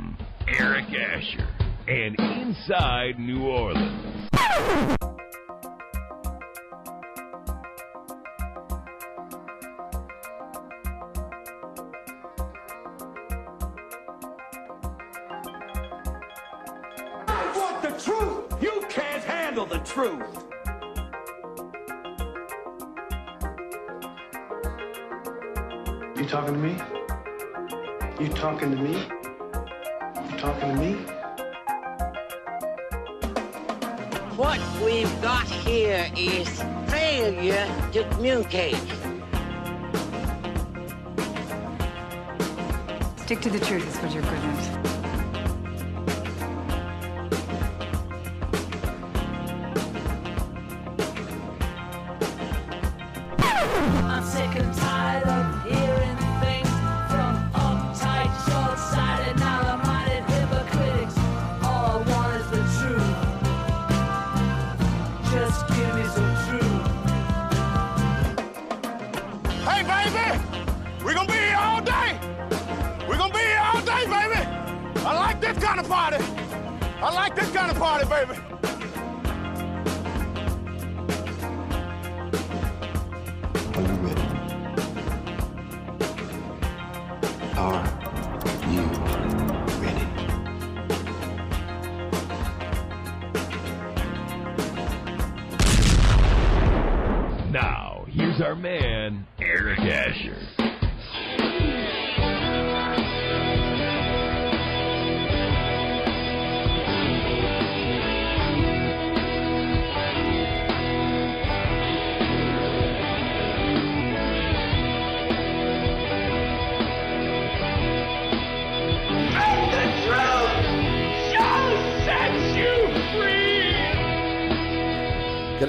Found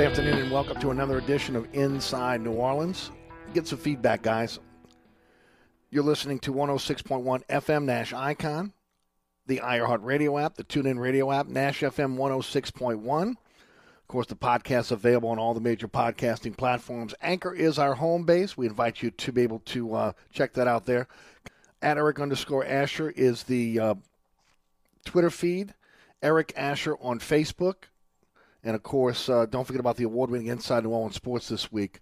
Good afternoon and welcome to another edition of Inside New Orleans. Get some feedback, guys. You're listening to 106.1 FM Nash Icon, the iHeart Radio app, the TuneIn Radio app, Nash FM 106.1. Of course, the podcast available on all the major podcasting platforms. Anchor is our home base. We invite you to be able to uh, check that out there. At Eric underscore Asher is the uh, Twitter feed. Eric Asher on Facebook. And of course, uh, don't forget about the award winning Inside New Orleans Sports this week.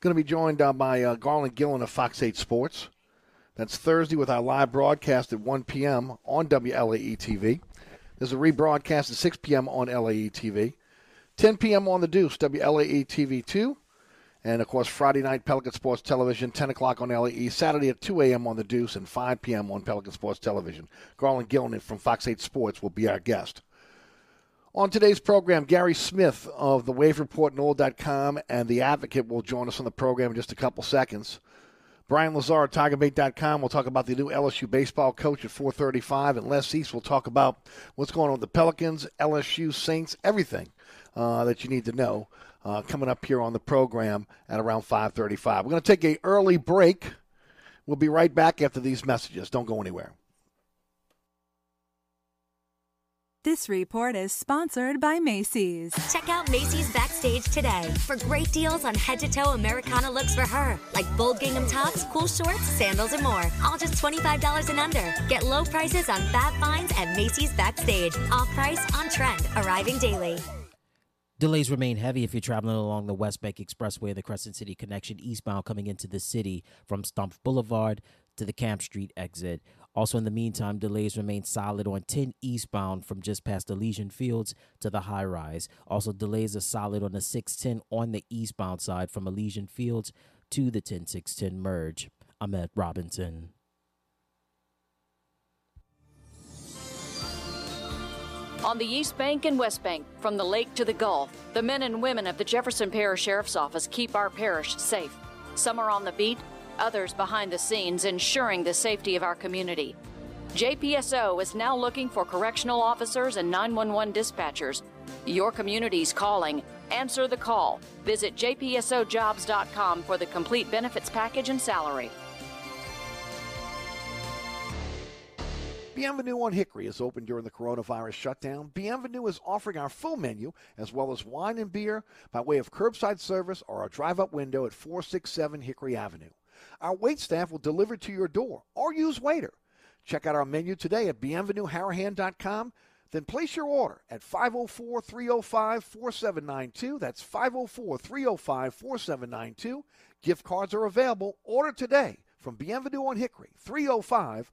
Going to be joined uh, by uh, Garland Gillen of Fox 8 Sports. That's Thursday with our live broadcast at 1 p.m. on WLAE TV. There's a rebroadcast at 6 p.m. on LAE TV. 10 p.m. on the Deuce, WLAE TV 2. And of course, Friday night, Pelican Sports Television, 10 o'clock on LAE. Saturday at 2 a.m. on the Deuce and 5 p.m. on Pelican Sports Television. Garland Gillen from Fox 8 Sports will be our guest. On today's program, Gary Smith of the Wave Report and The Advocate will join us on the program in just a couple seconds. Brian Lazar, at TigerBait.com. We'll talk about the new LSU baseball coach at 4:35, and Les East will talk about what's going on with the Pelicans, LSU, Saints, everything uh, that you need to know uh, coming up here on the program at around 5:35. We're going to take a early break. We'll be right back after these messages. Don't go anywhere. This report is sponsored by Macy's. Check out Macy's Backstage today for great deals on head to toe Americana looks for her, like bold gingham tops, cool shorts, sandals, and more. All just $25 and under. Get low prices on fab finds at Macy's Backstage. Off price, on trend, arriving daily. Delays remain heavy if you're traveling along the West Bank Expressway, the Crescent City connection eastbound coming into the city from Stumpf Boulevard to the Camp Street exit. Also, in the meantime, delays remain solid on 10 eastbound from just past Elysian Fields to the high rise. Also, delays are solid on the 610 on the eastbound side from Elysian Fields to the 10610 merge. I'm at Robinson. On the East Bank and West Bank, from the lake to the Gulf, the men and women of the Jefferson Parish Sheriff's Office keep our parish safe. Some are on the beat, others behind the scenes, ensuring the safety of our community. JPSO is now looking for correctional officers and 911 dispatchers. Your community's calling. Answer the call. Visit jpsojobs.com for the complete benefits package and salary. Bienvenue on Hickory is open during the coronavirus shutdown. Bienvenue is offering our full menu as well as wine and beer by way of curbside service or a drive up window at 467 Hickory Avenue. Our wait staff will deliver to your door or use waiter. Check out our menu today at bienvenueharahan.com. Then place your order at 504 305 4792. That's 504 305 4792. Gift cards are available. Order today from Bienvenue on Hickory, 305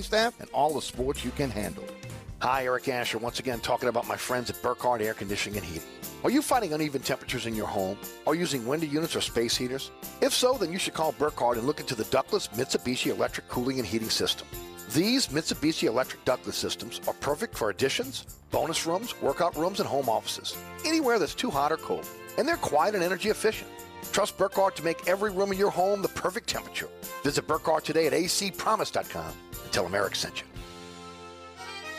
staff, and all the sports you can handle. Hi, Eric Asher, once again talking about my friends at Burkhardt Air Conditioning and Heating. Are you finding uneven temperatures in your home? Are using window units or space heaters? If so, then you should call Burkhardt and look into the ductless Mitsubishi electric cooling and heating system. These Mitsubishi electric ductless systems are perfect for additions, bonus rooms, workout rooms, and home offices. Anywhere that's too hot or cold. And they're quiet and energy efficient. Trust Burkhardt to make every room in your home the perfect temperature. Visit Burkhardt today at acpromise.com tell them Eric sent you.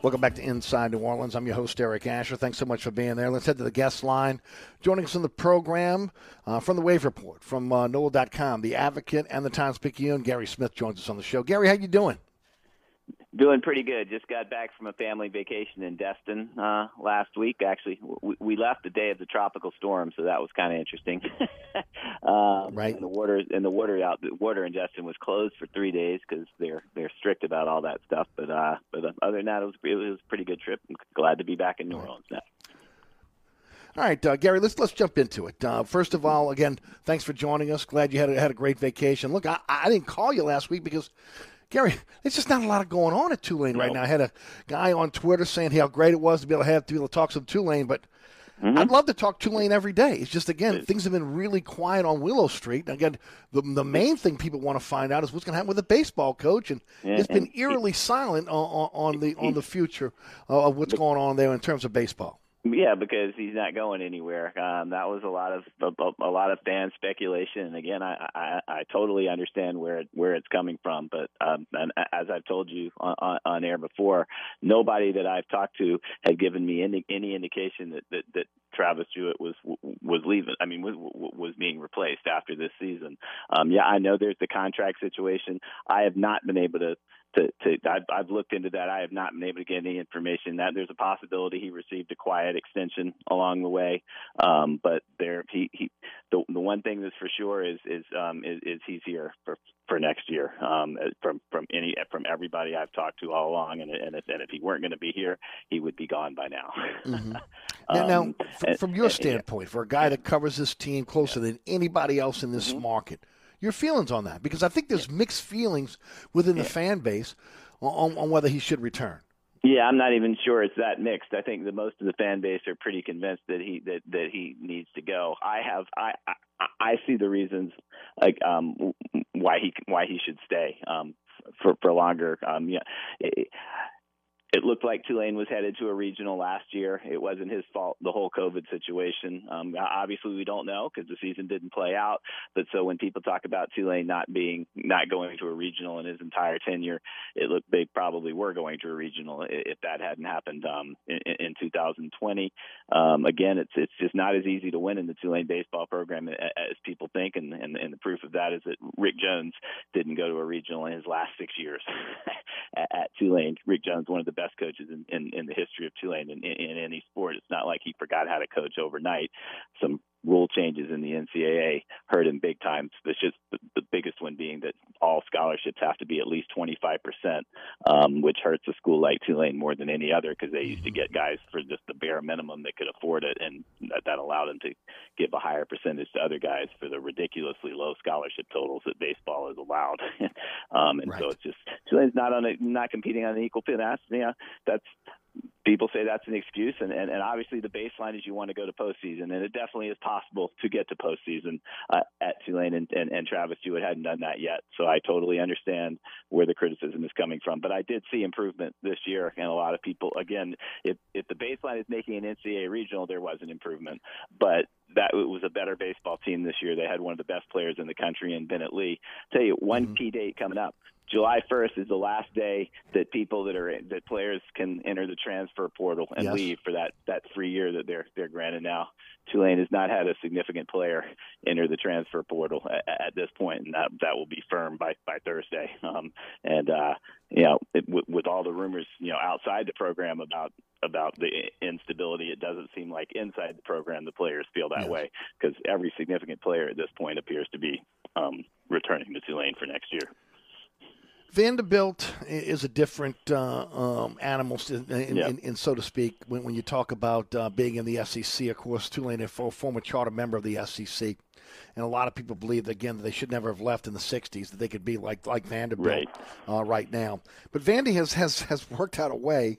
Welcome back to Inside New Orleans. I'm your host, Eric Asher. Thanks so much for being there. Let's head to the guest line. Joining us in the program uh, from the Wave Report, from uh, NOLA.com, The Advocate and the Times Picayune, Gary Smith joins us on the show. Gary, how you doing? Doing pretty good. Just got back from a family vacation in Destin uh, last week. Actually, we, we left the day of the tropical storm, so that was kind of interesting. um, right. And the water and the water out the water in Destin was closed for three days because they're they're strict about all that stuff. But uh, but other than that, it was it was a pretty good trip. I'm glad to be back in New Orleans now. All right, uh, Gary, let's let's jump into it. Uh, first of all, again, thanks for joining us. Glad you had a, had a great vacation. Look, I, I didn't call you last week because Gary, there's just not a lot of going on at Tulane right now. I had a guy on Twitter saying how great it was to be able to have to be able to talk some Tulane, but Mm-hmm. I'd love to talk Tulane every day. It's just again, things have been really quiet on Willow Street. Again, the the main thing people want to find out is what's going to happen with the baseball coach, and Yeah, it's been and- eerily silent on, on, the on the future of what's going on there in terms of baseball. Yeah, because he's not going anywhere. Um, that was a lot of a, a lot of fan speculation, and again, I, I I totally understand where it, where it's coming from. But um, and as I've told you on, on, on air before, nobody that I've talked to had given me any any indication that that, that Travis Jewett was was leaving. I mean, was was being replaced after this season. Um, yeah, I know there's the contract situation. I have not been able to to, to I've, I've looked into that. I have not been able to get any information that there's a possibility he received a quiet extension along the way. Um, but there, he, he, the, the one thing that's for sure is, is, um, is, is he's here for, for next year. Um, from, from any, from everybody I've talked to all along. And, and if, and if he weren't going to be here, he would be gone by now. Mm-hmm. now, now Um, from, from your standpoint, for a guy that covers this team closer than anybody else in this Mm-hmm. market, your feelings on that? Because I think there's mixed feelings within the fan base on, on whether he should return. Yeah, I'm not even sure it's that mixed. I think that most of the fan base are pretty convinced that he that that he needs to go. I have I I, I see the reasons like um why he why he should stay um for for longer. Um yeah. It, looked like Tulane was headed to a regional last year. It wasn't his fault, the whole COVID situation. Um, obviously, we don't know because the season didn't play out. But so when people talk about Tulane not being, not going to a regional in his entire tenure, it looked they probably were going to a regional if that hadn't happened um, in, in 2020. Um, again, it's it's just not as easy to win in the Tulane baseball program as people think, and and, and the proof of that is that Rick Jones didn't go to a regional in his last six years at, at Tulane. Rick Jones, one of the best coaches in, in, in the history of Tulane in, in, in any sport. It's not like he forgot how to coach overnight. Some rule changes in the NCAA hurt him big time. It's just the, the biggest one being that all scholarships have to be at least 25%, um, which hurts a school like Tulane more than any other because they used to get guys for just the bare minimum that could afford it, and that, that allowed them to give a higher percentage to other guys for the ridiculously low scholarship totals that baseball is allowed. um, and so it's just Tulane's not on a, not competing on an equal field. That's yeah, that's people say that's an excuse, and, and, and obviously the baseline is you want to go to postseason, and it definitely is possible to get to postseason uh, at Tulane, and, and, and Travis Jewett hadn't done that yet. So I totally understand where the criticism is coming from, but I did see improvement this year, and a lot of people, again, if if the baseline is making an NCAA regional, there was an improvement, but that it was a better baseball team this year. They had one of the best players in the country in Bennett Lee. Tell you one key date coming up. July 1st is the last day that people that are that players can enter the transfer portal and Yes. leave for that that three year that they're they're granted now. Tulane has not had a significant player enter the transfer portal at, at this point, and that that will be firm by by Thursday. Um, and uh, you know, it, with, with all the rumors you know outside the program about about the instability, it doesn't seem like inside the program the players feel that way because every significant player at this point appears to be um, returning to Tulane for next year. Vanderbilt is a different uh, um, animal, in, in, Yeah. in, in so to speak. When, when you talk about uh, being in the SEC, of course, Tulane is a former charter member of the SEC, and a lot of people believe that, again that they should never have left in the '60s. That they could be like like Vanderbilt Right. uh, right now. But Vandy has, has has worked out a way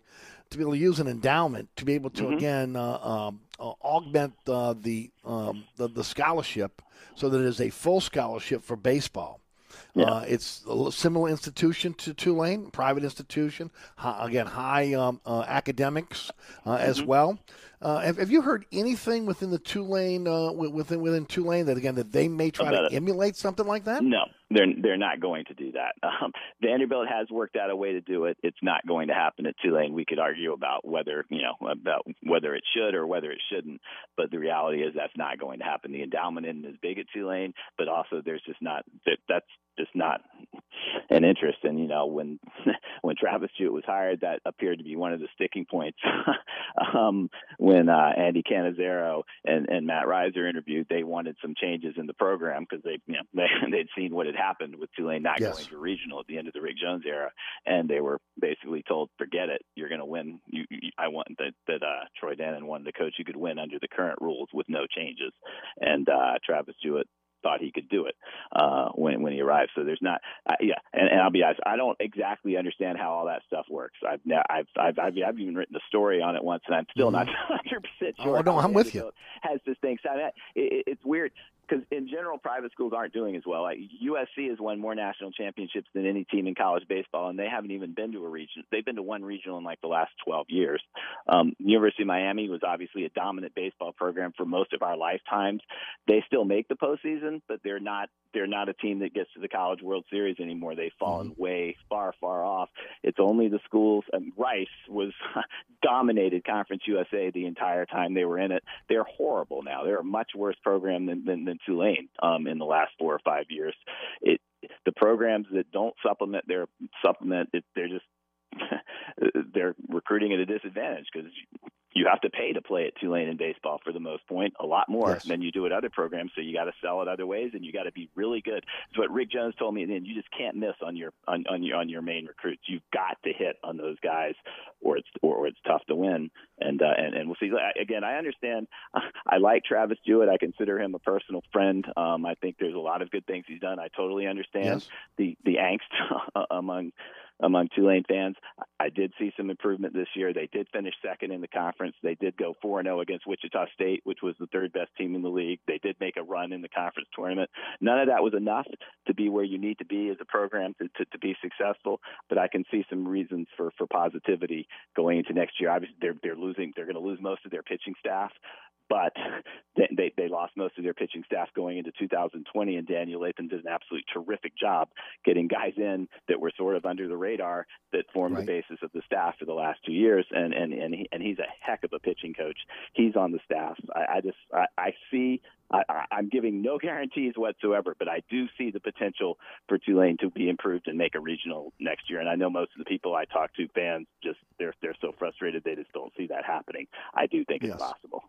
to be able to use an endowment to be able to Mhm. again uh, um, uh, augment uh, the, um, the the scholarship so that it is a full scholarship for baseball. Uh, it's a similar institution to Tulane, private institution. Hi, again, high um, uh, academics uh, as Mm-hmm. well. Uh, have, have you heard anything within the Tulane uh, wi- within within Tulane that again that they may try About to it. emulate something like that? No, they're they're not going to do that. Um, Vanderbilt has worked out a way to do it. It's not going to happen at Tulane. We could argue about whether you know about whether it should or whether it shouldn't, but the reality is that's not going to happen. The endowment isn't as big at Tulane, but also there's just not that that's just not an interest. And you know when when Travis Jewett was hired, that appeared to be one of the sticking points. um, when uh, Andy Cannizaro and, and Matt Riser interviewed, they wanted some changes in the program because they, you know, they they'd seen what had happened with Tulane not Yes. going to regional at the end of the Rick Jones era, and they were basically told, "Forget it, you're going to win." You, you, I want that that uh, Troy Dannen wanted to coach. You could win under the current rules with no changes, and uh, Travis Jewett thought he could do it uh, when when he arrived. So there's not, uh, yeah. And, and I'll be honest, I don't exactly understand how all that stuff works. I've I've I've I've, I've even written a story on it once, and I'm still not 100 percent sure. Oh, no, I'm with you. Has this thing? So it, it, it's weird. Because in general, private schools aren't doing as well. Like USC has won more national championships than any team in college baseball, and they haven't even been to a region. They've been to one regional in like the last 12 years. Um, University of Miami was obviously a dominant baseball program for most of our lifetimes. They still make the postseason, but they're not they're not a team that gets to the College World Series anymore. They've fallen mm-hmm. way far, far off. It's only the schools. And Rice was dominated Conference USA the entire time they were in it. They're horrible now. They're a much worse program than than, than Tulane um, in the last four or five years. It the programs that don't supplement their supplement, it, they're just they're recruiting at a disadvantage because you have to pay to play at Tulane in baseball for the most point, a lot more yes. than you do at other programs. So you got to sell it other ways, and you got to be really good. It's what Rick Jones told me, and you just can't miss on your on, on your on your main recruits. You've got to hit on those guys, or it's or, or it's tough to win. And uh, and and we'll see. Again, I understand. I like Travis Jewett. I consider him a personal friend. Um, I think there's a lot of good things he's done. I totally understand yes. the the angst among among Tulane fans. I did see some improvement this year. They did finish second in the conference. They did go 4 0 against Wichita State, which was the third best team in the league. They did make a run in the conference tournament. None of that was enough to be where you need to be as a program to, to, to be successful, but I can see some reasons for, for positivity going into next year. Obviously, they're, they're losing, they're going to lose most of their pitching staff but they, they, they lost most of their pitching staff going into 2020, and Daniel Latham did an absolutely terrific job getting guys in that were sort of under the radar that formed right. the basis of the staff for the last two years. And and and, he, and he's a heck of a pitching coach. He's on the staff. I, I just I, I see. I, I'm giving no guarantees whatsoever, but I do see the potential for Tulane to be improved and make a regional next year. And I know most of the people I talk to, fans, just they're they're so frustrated they just don't see that happening. I do think yes. it's possible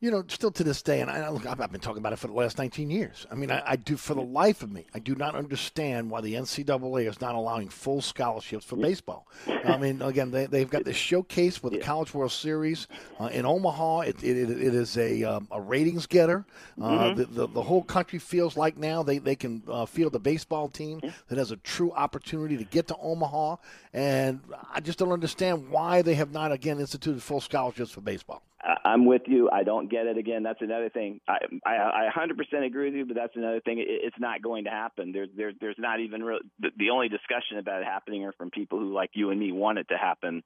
you know, still to this day, and I look, I've been talking about it for the last 19 years. I mean, I, I, do, for the life of me, I do not understand why the NCAA is not allowing full scholarships for baseball. I mean, again, they, they've got this showcase with the College World Series uh, in Omaha. It, it, it is a, um, a ratings getter. Uh, mm-hmm. the, the, the, whole country feels like now they, they can uh, field a baseball team that has a true opportunity to get to Omaha. And I just don't understand why they have not, again, instituted full scholarships for baseball. I'm with you. I don't get it. Again, that's another thing. I I, I 100% agree with you, but that's another thing. It, it's not going to happen. There's there's there's not even real. The, the only discussion about it happening are from people who, like you and me, want it to happen.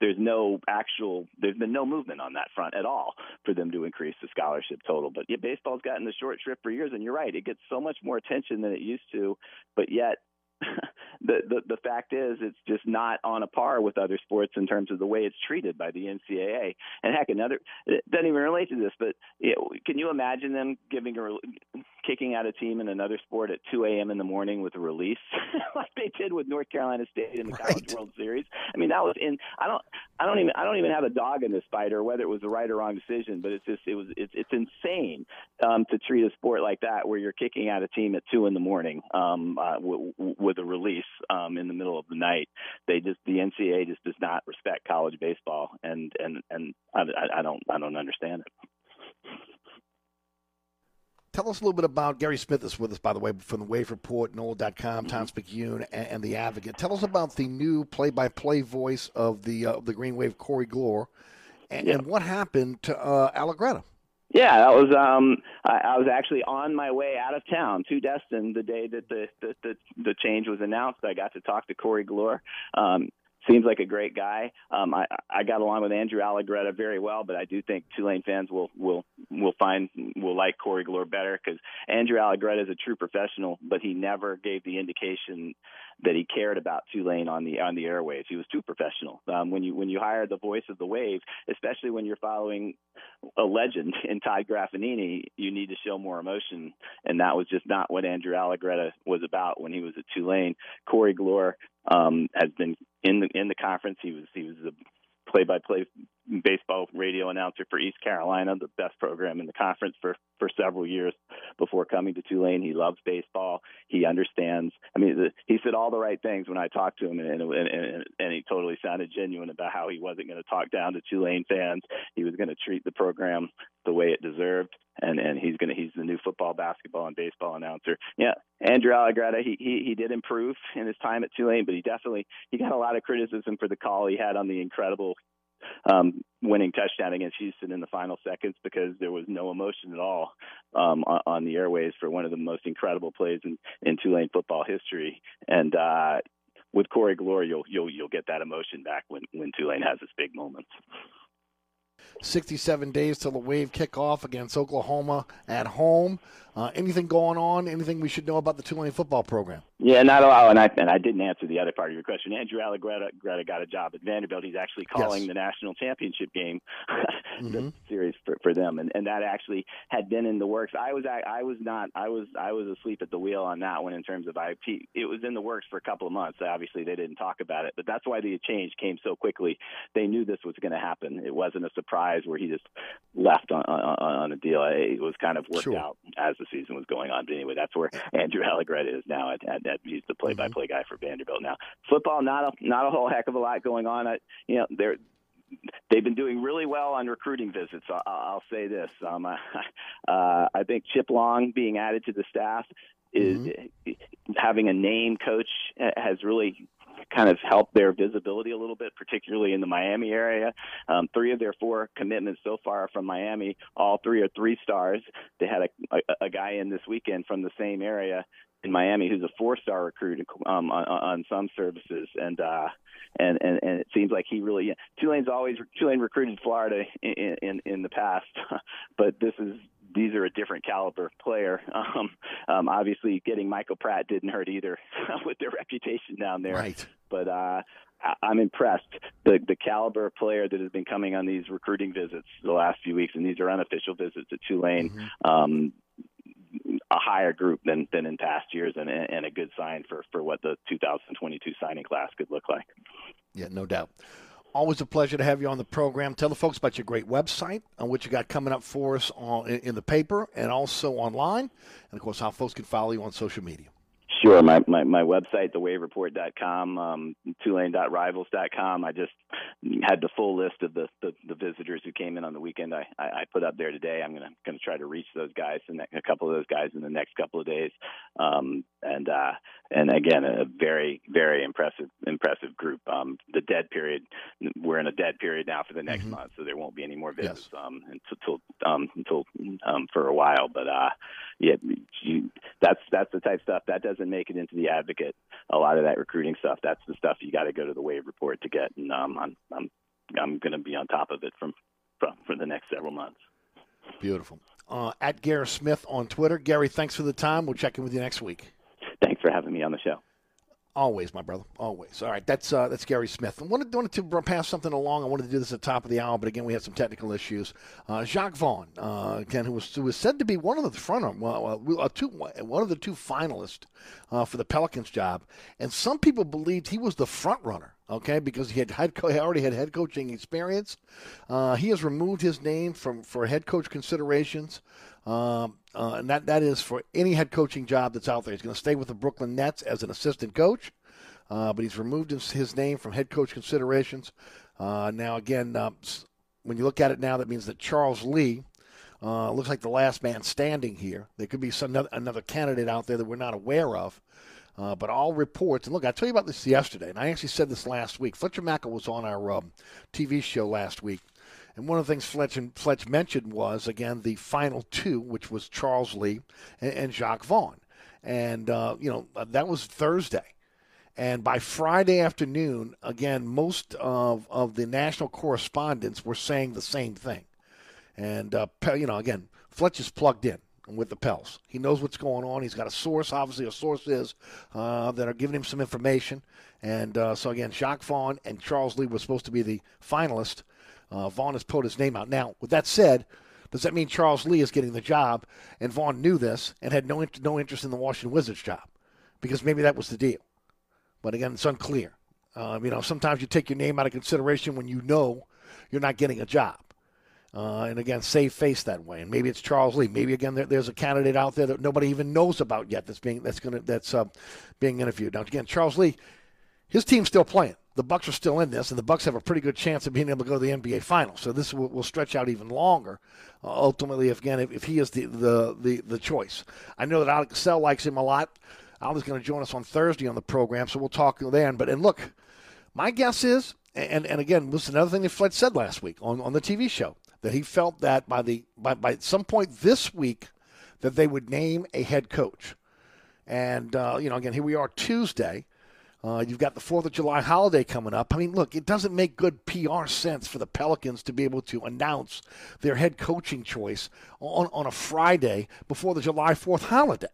There's no actual. There's been no movement on that front at all for them to increase the scholarship total. But yeah, baseball's gotten the short shrift for years, and you're right. It gets so much more attention than it used to, but yet the, the the fact is it's just not on a par with other sports in terms of the way it's treated by the NCAA. And heck, another it doesn't even relate to this, but you know, can you imagine them giving a kicking out a team in another sport at 2 a.m. in the morning with a release, like they did with North Carolina State in the right. College World Series? I mean, that was in. I don't. I don't even. I don't even have a dog in this fight or whether it was the right or wrong decision, but it's just. It was. It's. It's insane um, to treat a sport like that where you're kicking out a team at two in the morning um, uh, w- w- with a release um, in the middle of the night. They just the NCAA just does not respect college baseball, and and and I, I don't I don't understand it. Tell us a little bit about Gary Smith is with us, by the way, from the Wave Report, NOLA.com, mm-hmm. Times Picayune, and, and, The Advocate. Tell us about the new play-by-play voice of the uh, the Green Wave, Corey Glore, and, and what happened to uh, Allegretta. Yeah, that was um I, I was actually on my way out of town to Destin the day that the the the, the change was announced. I got to talk to Corey Glore. Um seems like a great guy. Um, I, I got along with Andrew Allegretta very well, but I do think Tulane fans will will will find will like Corey Glore better because Andrew Allegretta is a true professional, but he never gave the indication that he cared about Tulane on the on the airwaves. He was too professional. Um, when you when you hire the voice of the wave, especially when you're following a legend in Todd Graffagnini, you need to show more emotion, and that was just not what Andrew Allegretta was about when he was at Tulane. Corey Glore um, has been in the in the conference. He was he was the play-by-play baseball radio announcer for East Carolina, the best program in the conference for for several years before coming to Tulane. He loves baseball. He understands. I mean, he said all the right things when I talked to him, and, and, and, and he totally sounded genuine about how he wasn't going to talk down to Tulane fans. He was going to treat the program the way it deserved, and and he's to he's the new football, basketball, and baseball announcer. Yeah, Andrew Allegretta, he he he did improve in his time at Tulane, but he definitely he got a lot of criticism for the call he had on the incredible um, winning touchdown against Houston in the final seconds because there was no emotion at all um, on, on the airways for one of the most incredible plays in, in Tulane football history. And uh, with Corey Glore, you'll you'll you'll get that emotion back when when Tulane has its big moments. 67 days till the wave kickoff against Oklahoma at home. Uh, anything going on? Anything we should know about the Tulane football program? Yeah, not a lot. And I and I didn't answer the other part of your question. Andrew Allegretta Greta got a job at Vanderbilt. He's actually calling Yes. the national championship game, the Mhm. series for, for them, and and that actually had been in the works. I was I, I was not I was I was asleep at the wheel on that one in terms of IP. It was in the works for a couple of months. Obviously, they didn't talk about it, but that's why the change came so quickly. They knew this was going to happen. It wasn't a surprise where he just left on on, on a deal. It was kind of worked Sure. out as the season was going on. But anyway, that's where Andrew Allegretta is now. At, at, at he's the play-by-play guy for Vanderbilt now. Football, not a not a whole heck of a lot going on. I, you know, they're they've been doing really well on recruiting visits. I'll, I'll say this: um, uh, I think Chip Long being added to the staff is having a name coach has really kind of helped their visibility a little bit, particularly in the Miami area. Um, three of their four commitments so far are from Miami. All three are three stars. They had a, a, a guy in this weekend from the same area in Miami who's a four-star recruit um, on, on some services, and uh, and, and and it seems like he really Tulane's always Tulane recruited Florida in in, in the past, but this is these are a different caliber player. Um, um, obviously, getting Michael Pratt didn't hurt either with their reputation down there. Right. But uh, I- I'm impressed the the caliber of player that has been coming on these recruiting visits the last few weeks, and these are unofficial visits at Tulane. Um, a higher group than than in past years, and and a good sign for for what the 2022 signing class could look like. Yeah, no doubt. Always a pleasure to have you on the program. Tell the folks about your great website and what you got coming up for us on, in, in the paper and also online, and of course how folks can follow you on social media. Sure. My, my, my website, thewavereport.com, um, tulane.rivals.com. I just had the full list of the, the, the visitors who came in on the weekend. I, I, I put up there today. I'm gonna gonna try to reach those guys and a couple of those guys in the next couple of days. Um, and uh, and again, a very very impressive impressive group. Um, the dead period. We're in a dead period now for the next month, so there won't be any more visits um, until um, until um, for a while. But uh, yeah, you, that's that's the type of stuff that doesn't make it into the advocate. A lot of that recruiting stuff, that's the stuff you got to go to the wave report to get, and um, I'm I'm I'm going to be on top of it from, from for the next several months. Beautiful. Uh, at Gary Smith on Twitter. Gary, thanks for the time. We'll check in with you next week. Thanks for having me on the show. Always, my brother. Always. All right, that's uh, that's Gary Smith. I wanted, wanted to pass something along. I wanted to do this at the top of the hour, but again, we had some technical issues. Uh, Jacque Vaughn, uh, again, who was who was said to be one of the front well, uh, two, one of the two finalists uh, for the Pelicans job, and some people believed he was the front runner. Okay, because he had head co- he already had head coaching experience. Uh, he has removed his name from for head coach considerations. Um, uh, and that, that is for any head coaching job that's out there. He's going to stay with the Brooklyn Nets as an assistant coach, uh, but he's removed his, his name from head coach considerations. Uh, now, again, uh, when you look at it now, that means that Charles Lee uh, looks like the last man standing here. There could be some another, candidate out there that we're not aware of. Uh, but all reports, and look, I told you about this yesterday, and I actually said this last week. Fletcher Mackel was on our um, TV show last week, and one of the things Fletch, Fletch mentioned was, again, the final two, which was Charles Lee and, and Jacque Vaughn. And, uh, you know, that was Thursday. And by Friday afternoon, again, most of, of the national correspondents were saying the same thing. And, uh, you know, again, Fletch is plugged in with the Pels. He knows what's going on. He's got a source. Obviously, a source is uh, that are giving him some information. And uh, so, again, Jacque Vaughn and Charles Lee were supposed to be the finalists. Uh, Vaughn has put his name out. Now, with that said, does that mean Charles Lee is getting the job? And Vaughn knew this and had no, no interest in the Washington Wizards job because maybe that was the deal. But again, it's unclear. Uh, you know, sometimes you take your name out of consideration when you know you're not getting a job. Uh, and again, save face that way. And maybe it's Charles Lee. Maybe again, there, there's a candidate out there that nobody even knows about yet that's being that's to that's uh, being interviewed. Now again, Charles Lee, his team's still playing. The Bucks are still in this, and the Bucks have a pretty good chance of being able to go to the NBA Finals. So this will, will stretch out even longer. Uh, ultimately, if again, if, if he is the, the the the choice, I know that Alex Sell likes him a lot. Alex is going to join us on Thursday on the program, so we'll talk then. But and look, My guess is, and, and again, this is another thing that Fletch said last week on, on the TV show, that he felt that by the by, by some point this week that they would name a head coach. And, uh, you know, again, here we are Tuesday. Uh, you've got the 4th of July holiday coming up. I mean, look, it doesn't make good PR sense for the Pelicans to be able to announce their head coaching choice on, on a Friday before the July 4th holiday.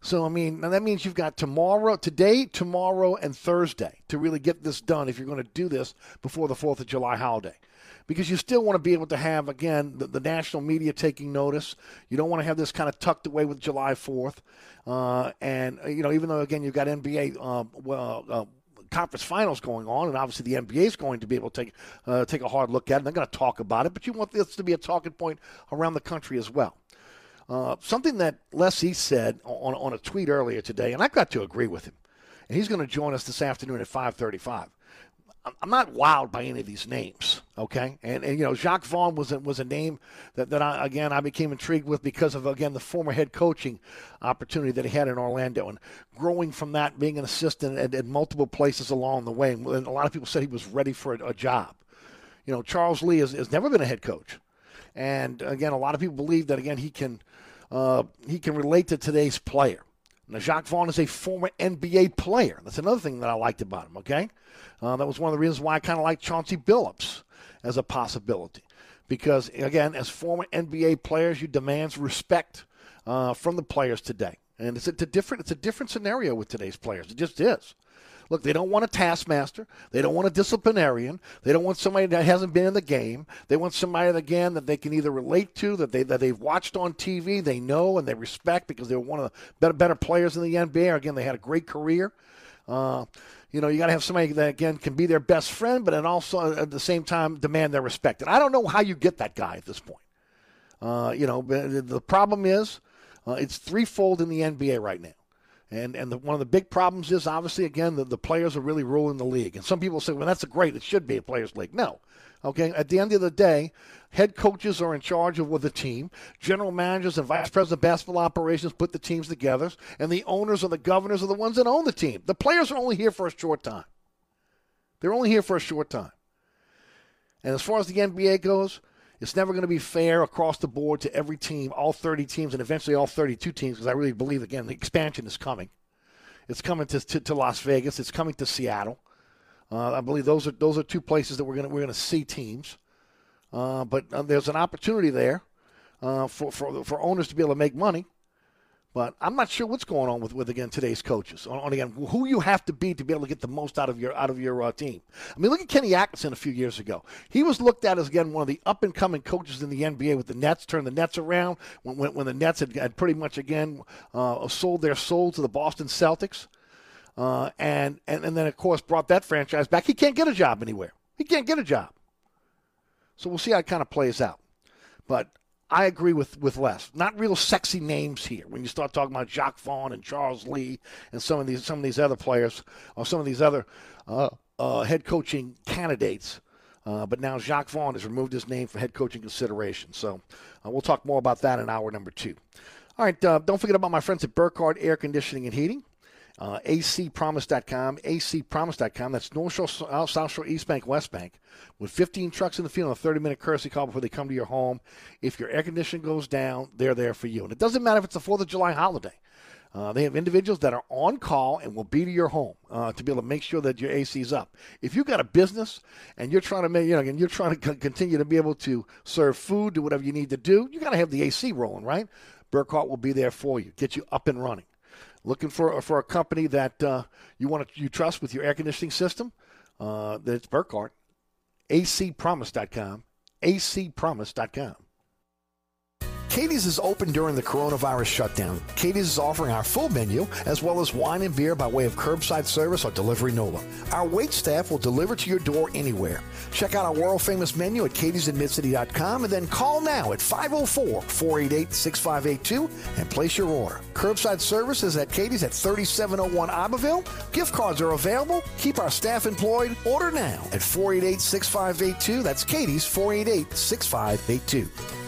So, I mean, that means you've got tomorrow, today, tomorrow, and Thursday to really get this done if you're going to do this before the 4th of July holiday because you still want to be able to have again the, the, national media taking notice. You don't want to have this kind of tucked away with July Fourth, uh, and uh, you know even though again you've got NBA um, well, uh, conference finals going on, and obviously the NBA is going to be able to take uh, take a hard look at it. And they're going to talk about it, but you want this to be a talking point around the country as well. Uh, something that Les East said on, on a tweet earlier today, and I got to agree with him. And he's going to join us this afternoon at 5:35. I'm not wild by any of these names, okay? And, and you know, Jacque Vaughn was a, was a name that, that I, again, I became intrigued with because of, again, the former head coaching opportunity that he had in Orlando and growing from that, being an assistant at, at multiple places along the way. And a lot of people said he was ready for a, a job. You know, Charles Lee has, has never been a head coach. And again, a lot of people believe that, again, he can, uh, he can relate to today's player. Now, Jacque Vaughn is a former NBA player. That's another thing that I liked about him, okay? Uh, that was one of the reasons why I kind of like Chauncey Billups as a possibility. Because, again, as former NBA players, you demand respect uh, from the players today. And it's a, it's a different it's a different scenario with today's players. It just is. Look, they don't want a taskmaster. They don't want a disciplinarian. They don't want somebody that hasn't been in the game. They want somebody again that they can either relate to, that they that they've watched on TV, they know and they respect because they were one of the better better players in the NBA. Again, they had a great career. Uh, you know, you got to have somebody that again can be their best friend, but then also at the same time demand their respect. And I don't know how you get that guy at this point. Uh, you know, the problem is uh, it's threefold in the NBA right now. And and the, one of the big problems is obviously again the, the players are really ruling the league. And some people say, well, that's a great. It should be a players' league. No, okay. At the end of the day, head coaches are in charge of with the team. General managers and vice president of basketball operations put the teams together, and the owners or the governors are the ones that own the team. The players are only here for a short time. They're only here for a short time. And as far as the NBA goes, it's never going to be fair across the board to every team, all 30 teams, and eventually all 32 teams, because I really believe, again, the expansion is coming. It's coming to, to, to Las Vegas. It's coming to Seattle. Uh, I believe those are those are two places that we're gonna we're going to see teams. Uh, but uh, there's an opportunity there uh, for, for for owners to be able to make money. But I'm not sure what's going on with, with again today's coaches. On, on again, who you have to be to be able to get the most out of your out of your uh, team. I mean, look at Kenny Atkinson a few years ago. He was looked at as again one of the up and coming coaches in the NBA with the Nets. Turned the Nets around when when, when the Nets had, had, pretty much again uh, sold their soul to the Boston Celtics, uh, and, and and then of course brought that franchise back. He can't get a job anywhere. He can't get a job. So we'll see how it kind of plays out. But I agree with, with Les. Not real sexy names here when you start talking about Jacque Vaughn and Charles Lee and some of these some of these other players or some of these other uh, uh, head coaching candidates. Uh, but now Jacque Vaughn has removed his name for head coaching consideration. So uh, we'll talk more about that in hour number two. All right, uh, don't forget about my friends at Burkhardt Air Conditioning and Heating. Uh, acpromise.com, acpromise.com. That's North Shore, South Shore, East Bank, West Bank. With 15 trucks in the field, and a 30 minute courtesy call before they come to your home. If your air conditioning goes down, they're there for you. And it doesn't matter if it's the 4th of July holiday. Uh, they have individuals that are on call and will be to your home uh, to be able to make sure that your AC is up. If you've got a business and you're trying to make, you know, and you're trying to continue to be able to serve food, do whatever you need to do, you got to have the AC rolling, right? Burkhardt will be there for you, get you up and running. Looking for for a company that uh, you want to you trust with your air conditioning system? Uh, that's Burkhardt. ACpromise.com. ACpromise.com. Katie's is open during the coronavirus shutdown. Katie's is offering our full menu as well as wine and beer by way of curbside service or delivery NOLA. Our wait staff will deliver to your door anywhere. Check out our world famous menu at katie'sinmidcity.com and then call now at 504 488 6582 and place your order. Curbside service is at Katie's at 3701 Iberville. Gift cards are available. Keep our staff employed. Order now at 488 6582. That's Katie's 488 6582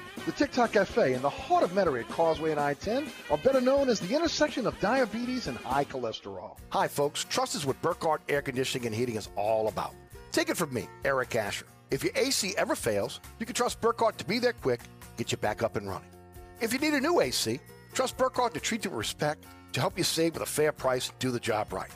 The Tic Toc Cafe in the heart of Metairie at Causeway and I-10 are better known as the intersection of diabetes and high cholesterol. Hi, folks. Trust is what Burkhardt Air Conditioning and Heating is all about. Take it from me, Eric Asher. If your AC ever fails, you can trust Burkhardt to be there quick, get you back up and running. If you need a new AC, trust Burkhardt to treat you with respect, to help you save with a fair price, do the job right.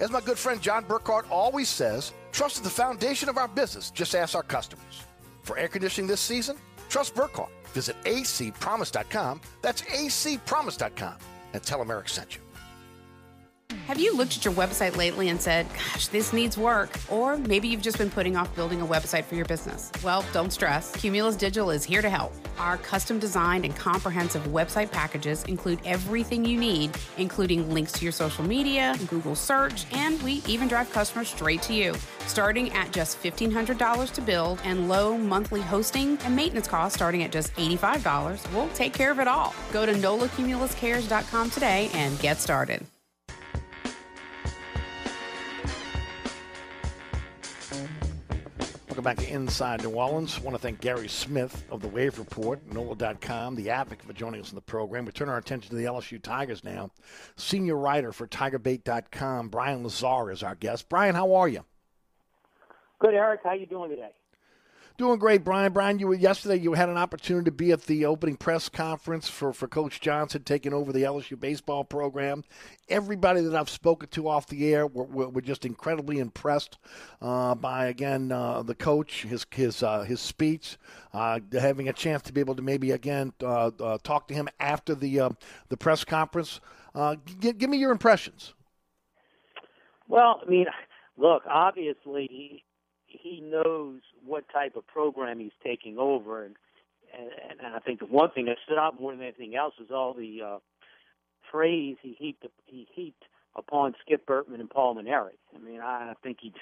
As my good friend John Burkhardt always says, trust is the foundation of our business. Just ask our customers. For air conditioning this season, trust Burkhardt. Visit acpromise.com. That's acpromise.com. And tell them Eric sent you. Have you looked at your website lately and said, gosh, this needs work? Or maybe you've just been putting off building a website for your business. Well, don't stress. Cumulus Digital is here to help. Our custom designed and comprehensive website packages include everything you need, including links to your social media, Google search, and we even drive customers straight to you. Starting at just $1,500 to build and low monthly hosting and maintenance costs starting at just $85, we'll take care of it all. Go to nolacumuluscares.com today and get started. Back Inside New Orleans. I want to thank Gary Smith of the Wave Report, NOLA.com, the advocate for joining us in the program. We turn our attention to the LSU Tigers now. Senior writer for TigerBait.com, Brian Lazar is our guest. Brian, how are you? Good, Eric. How are you doing today? Doing great, Brian. Brian, you were yesterday. You had an opportunity to be at the opening press conference for, for Coach Johnson taking over the LSU baseball program. Everybody that I've spoken to off the air were, were, were just incredibly impressed uh, by again uh, the coach, his his uh, his speech, uh, having a chance to be able to maybe again uh, uh, talk to him after the the press conference. G- give me your impressions. Well, I mean, look, obviously he knows what type of program he's taking over, and and, and I think the one thing that stood out more than anything else was all the uh, praise he heaped he heaped upon Skip Bertman and Paul Mainieri. I mean, I think he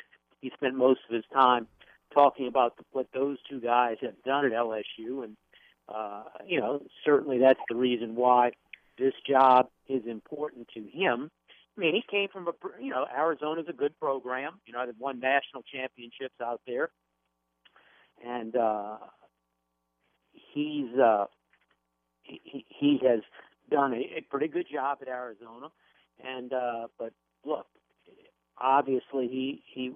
he spent most of his time talking about the, what those two guys have done at LSU, and uh, you know, certainly that's the reason why this job is important to him. I mean, he came from a, you know, Arizona's a good program. You know, they've won national championships out there, and uh, he's uh, he he has done a, a pretty good job at Arizona. And uh, but look, obviously he he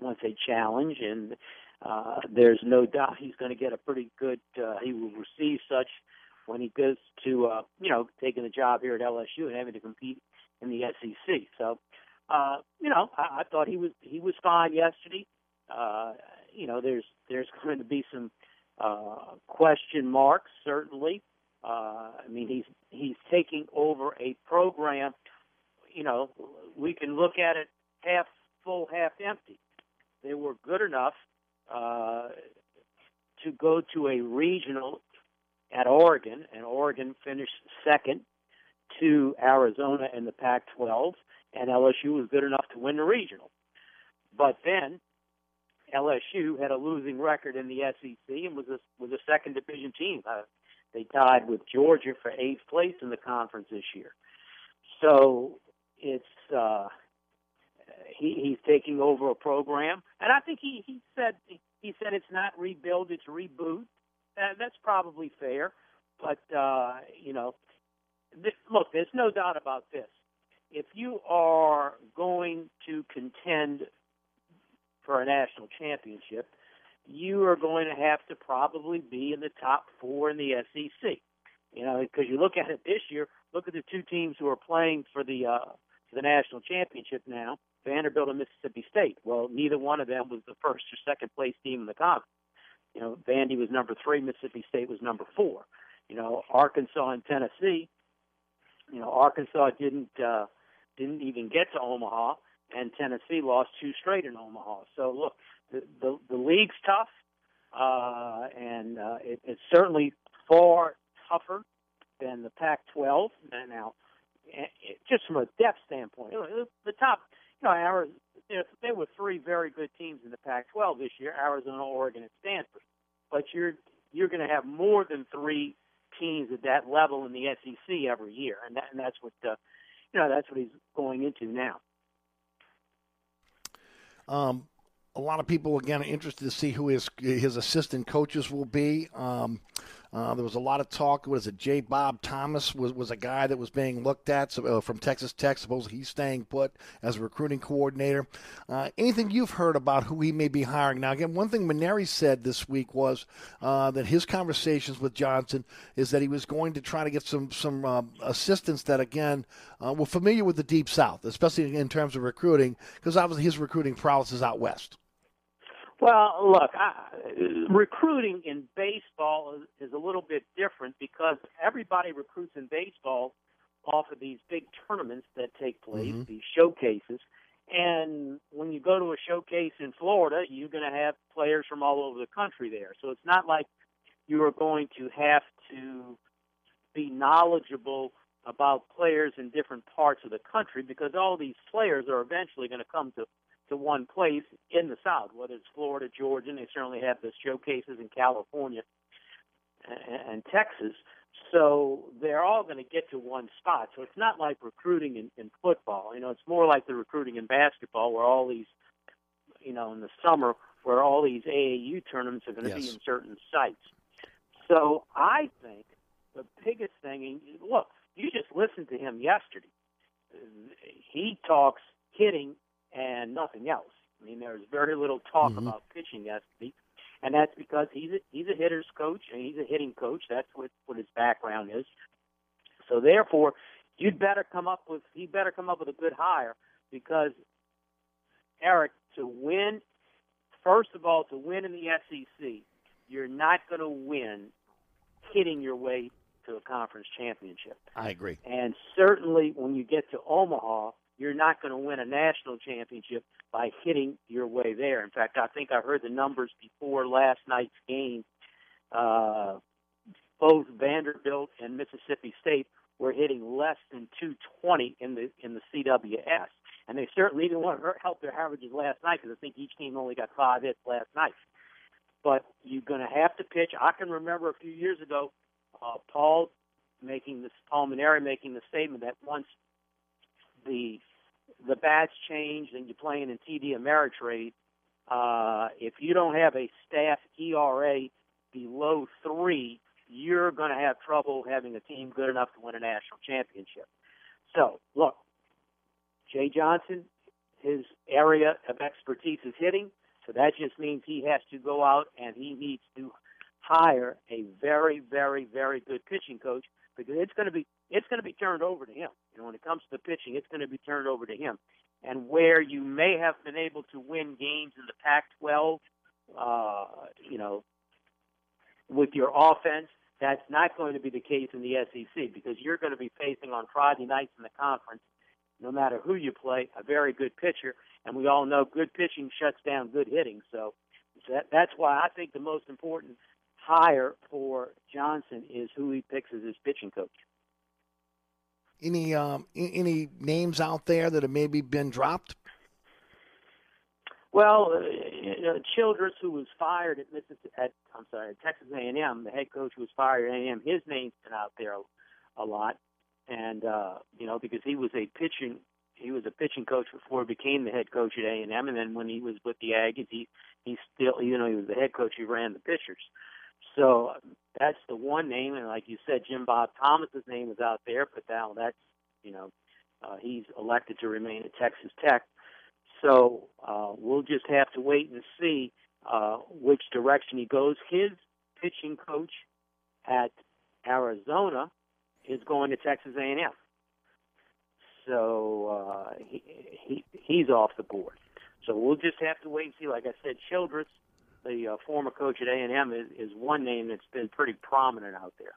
wants a challenge, and uh, there's no doubt he's going to get a pretty good. Uh, he will receive such when he goes to uh, you know taking the job here at LSU and having to compete in the SEC. So, uh, you know, I, I thought he was he was fine yesterday. Uh, you know, there's there's going to be some uh, question marks certainly. Uh, I mean, he's he's taking over a program. You know, we can look at it half full, half empty. They were good enough uh, to go to a regional at Oregon, and Oregon finished second to Arizona in the Pac-12, and LSU was good enough to win the regional. But then LSU had a losing record in the SEC and was a was a second division team. Uh, they tied with Georgia for eighth place in the conference this year. So it's uh, he, he's taking over a program, and I think he he said he said it's not rebuild, it's reboot. And that's probably fair, but uh, you know, th- look, there's no doubt about this. If you are going to contend for a national championship, you are going to have to probably be in the top four in the SEC. You know, because you look at it this year. Look at the two teams who are playing for the uh, for the national championship now: Vanderbilt and Mississippi State. Well, neither one of them was the first or second place team in the conference. You know, Vandy was number three, Mississippi State was number four. You know, Arkansas and Tennessee. You know, Arkansas didn't uh, didn't even get to Omaha, and Tennessee lost two straight in Omaha. So look, the the, the league's tough, uh, and uh, it, it's certainly far tougher than the Pac-12. And now, it, just from a depth standpoint, the top, you know, Arizona, you know, there were three very good teams in the Pac-12 this year: Arizona, Oregon, and Stanford. But you're you're going to have more than three teams at that level in the SEC every year, and that and that's what uh, you know that's what he's going into now. Um, a lot of people again are interested to see who his his assistant coaches will be. Um, uh, there was a lot of talk. Was it J. Bob Thomas was, was a guy that was being looked at so, uh, from Texas Tech. Supposedly he's staying put as a recruiting coordinator. Uh, anything you've heard about who he may be hiring? Now, again, one thing Mainieri said this week was uh, that his conversations with Johnson is that he was going to try to get some some um, assistants that again uh, were familiar with the Deep South, especially in terms of recruiting, because obviously his recruiting prowess is out west. Well, look, I, recruiting in baseball is, is a little bit different because everybody recruits in baseball off of these big tournaments that take place, Mm-hmm. these showcases. And when you go to a showcase in Florida, you're going to have players from all over the country there. So it's not like you are going to have to be knowledgeable about players in different parts of the country because all these players are eventually going to come to to one place in the South, whether it's Florida, Georgia, and they certainly have the showcases in California and, and Texas. So they're all going to get to one spot. So it's not like recruiting in, in football. You know, it's more like the recruiting in basketball, where all these, you know, in the summer, where all these AAU tournaments are going to be in certain sites. So I think the biggest thing, and look, you just listened to him yesterday. He talks hitting and nothing else. I mean, there's very little talk Mhm. about pitching yesterday, and that's because he's a, he's a hitter's coach and he's a hitting coach. That's what what his background is. So therefore, you'd better come up with he better come up with a good hire because Eric to win. First of all, to win in the SEC, you're not going to win hitting your way to a conference championship. I agree. And certainly when you get to Omaha, you're not going to win a national championship by hitting your way there. In fact, I think I heard the numbers before last night's game. Uh, both Vanderbilt and Mississippi State were hitting less than 220 in the in the CWS, and they certainly didn't want to help their averages last night because I think each team only got five hits last night. But you're going to have to pitch. I can remember a few years ago, uh, Paul making this Paul Mainieri making the statement that once the the bats changed and you're playing in TD Ameritrade, uh, if you don't have a staff ERA below three, you're going to have trouble having a team good enough to win a national championship. So, look, Jay Johnson, his area of expertise is hitting, so that just means he has to go out and he needs to hire a very, very, very good pitching coach because it's going to be it's going to be turned over to him. Know, when it comes to pitching, it's going to be turned over to him. And where you may have been able to win games in the Pac-12, uh, you know, with your offense, that's not going to be the case in the SEC because you're going to be facing on Friday nights in the conference, no matter who you play, a very good pitcher, and we all know good pitching shuts down good hitting. So that, that's why I think the most important hire for Johnson is who he picks as his pitching coach. Any um, any names out there that have maybe been dropped? Well, uh, you know, Childress, who was fired at Mississippi, at I'm sorry, at Texas A&M, the head coach who was fired at A&M, his name's been out there a, a lot. and uh, you know because he was a pitching he was a pitching coach before he became the head coach at A and then when he was with the Aggies, he he still you know he was the head coach. He ran the pitchers. So that's the one name, and like you said, Jim Bob Thomas's name is out there, but now that's you know uh, he's elected to remain at Texas Tech. So uh, we'll just have to wait and see uh, which direction he goes. His pitching coach at Arizona is going to Texas A&M. So uh, he, he he's off the board. So we'll just have to wait and see. Like I said, Childress, the uh, former coach at A&M, is, is one name that's been pretty prominent out there.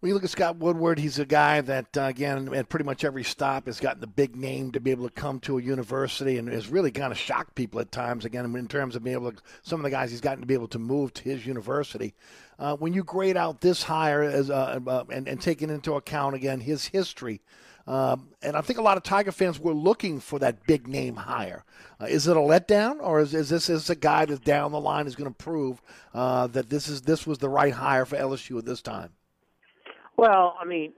When you look at Scott Woodward, he's a guy that, uh, again, at pretty much every stop has gotten the big name to be able to come to a university and has really kind of shocked people at times, again, in terms of being able to, some of the guys he's gotten to be able to move to his university. Uh, when you grade out this hire as uh, uh, and, and taking into account, again, his history, um, and I think a lot of Tiger fans were looking for that big name hire. Uh, is it a letdown, or is, is this is a guy that down the line is going to prove uh, that this is this was the right hire for LSU at this time? Well, I mean,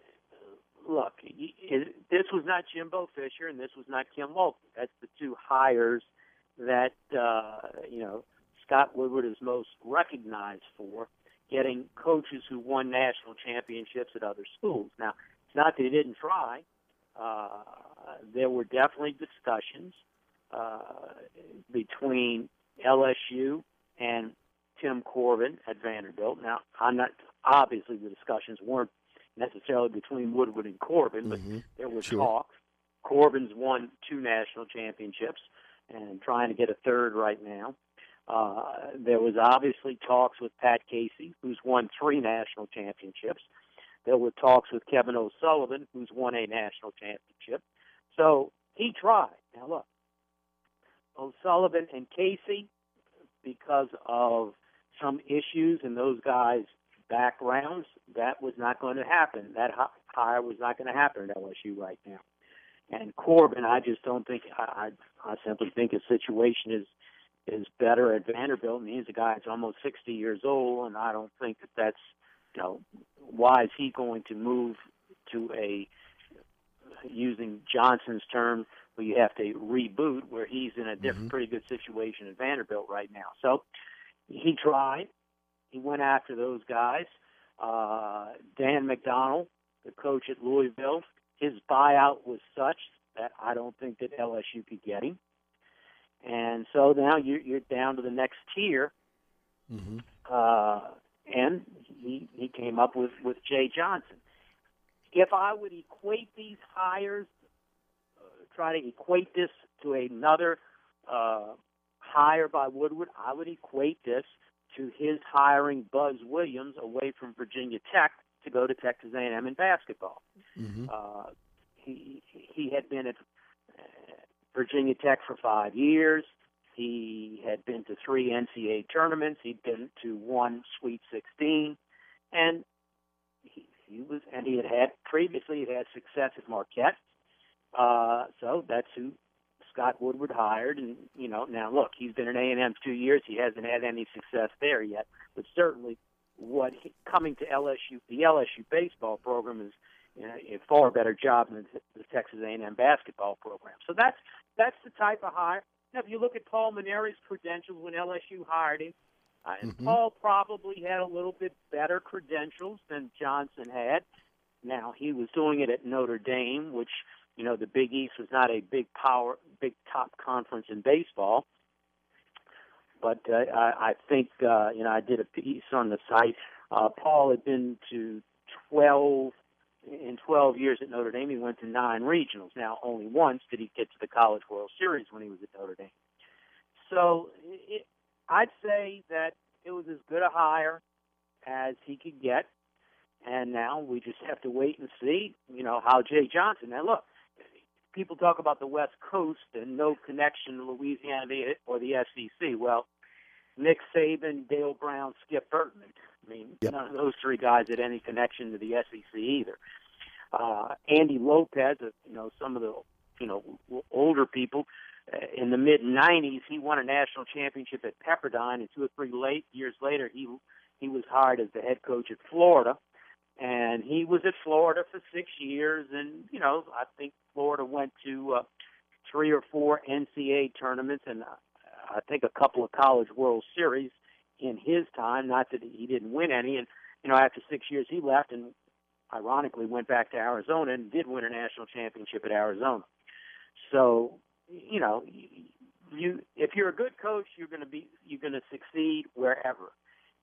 look, this was not Jimbo Fisher, and this was not Kim Mulkey. That's the two hires that uh, you know Scott Woodward is most recognized for getting coaches who won national championships at other schools. Now, it's not that he didn't try. Uh, there were definitely discussions uh, between LSU and Tim Corbin at Vanderbilt. Now, I'm not obviously the discussions weren't necessarily between Woodward and Corbin, but Mm-hmm. there was Sure. talks. Corbin's won two national championships and trying to get a third right now. Uh, there was obviously talks with Pat Casey, who's won three national championships. There were talks with Kevin O'Sullivan, who's won a national championship. So he tried. Now look, O'Sullivan and Casey, because of some issues in those guys' backgrounds, that was not going to happen. That hi- hire was not going to happen at LSU right now. And Corbin, I just don't think. I I, I simply think his situation is is better at Vanderbilt. And he's a guy that's almost 60 years old, and I don't think that that's you know why is he going to move to a using Johnson's term where you have to reboot, where he's in a different, pretty good situation at Vanderbilt right now. So he tried. He went after those guys. Uh, Dan McDonnell, the coach at Louisville, his buyout was such that I don't think that LSU could get him. And so now you're, you're down to the next tier. Mm-hmm. Uh, and he, he came up with, with Jay Johnson. If I would equate these hires, uh, try to equate this to another uh, hire by Woodward, I would equate this to his hiring Buzz Williams away from Virginia Tech to go to Texas A&M in basketball. Mm-hmm. Uh, he he had been at uh, Virginia Tech for five years. He had been to three NCAA tournaments. He'd been to one Sweet 16, and he, he was and he had had previously he had success at Marquette. Uh, so that's who Scott Woodward hired, and you know now look, he's been in A and M two years. He hasn't had any success there yet, but certainly what he, coming to LSU, the LSU baseball program is you know, a far better job than the Texas A&M basketball program. So that's that's the type of hire. Now, if you look at Paul Mainieri's credentials when LSU hired him, uh, and Mhm. Paul probably had a little bit better credentials than Johnson had. Now he was doing it at Notre Dame, which you know the Big East was not a big power, big top conference in baseball. But uh, I, I think uh, you know I did a piece on the site. Uh, Paul had been to twelve in 12 years at Notre Dame, he went to nine regionals. Now, only once did he get to the College World Series when he was at Notre Dame. So, it, I'd say that it was as good a hire as he could get, and now we just have to wait and see, you know, how Jay Johnson. Now, look, people talk about the West Coast and no connection to Louisiana or the SEC. Well, Nick Saban, Dale Brown, Skip Bertman. I mean, Yep. none of those three guys had any connection to the SEC either. Uh, Andy Lopez, uh, you know, some of the you know older people uh, in the mid '90s, he won a national championship at Pepperdine, and two or three late years later, he he was hired as the head coach at Florida. and he was at Florida for six years. And you know, I think Florida went to uh, three or four NCAA tournaments, and uh, I think a couple of College World Series in his time. Not that he didn't win any, and you know, after six years, he left and ironically went back to Arizona and did win a national championship at Arizona. So, you know, you if you're a good coach, you're going to be you're going to succeed wherever.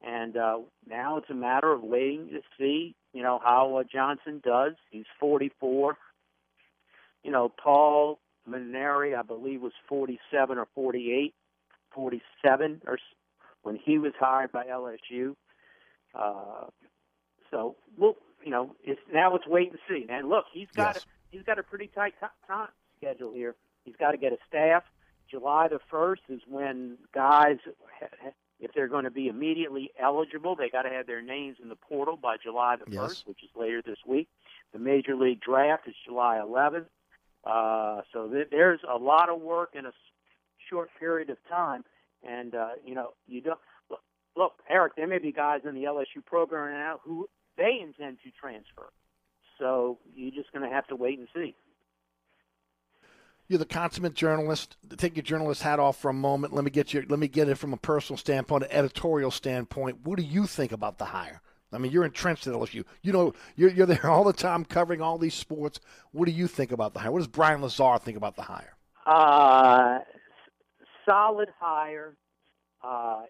And uh, now it's a matter of waiting to see, you know, how uh, Johnson does. He's 44. You know, Paul Mainieri, I believe, was 47 or 48, 47, or when he was hired by LSU. Uh, so, well, you know, it's now it's wait and see. And look, he's got a, he's got a pretty tight ti- time schedule here. He's got to get a staff. July the first is when guys, if they're going to be immediately eligible, they got to have their names in the portal by July the Yes. first, which is later this week. The major league draft is July 11th. Uh, so th- there's a lot of work in a short period of time, and uh, you know you don't look, look, Eric. There may be guys in the LSU program now who they intend to transfer. So you're just going to have to wait and see. You're the consummate journalist. Take your journalist hat off for a moment. Let me get you. Let me get it from a personal standpoint, an editorial standpoint. What do you think about the hire? I mean, you're entrenched at LSU. You know, you're, you're there all the time covering all these sports. What do you think about the hire? What does Brian Lazar think about the hire? Uh, solid hire. Uh,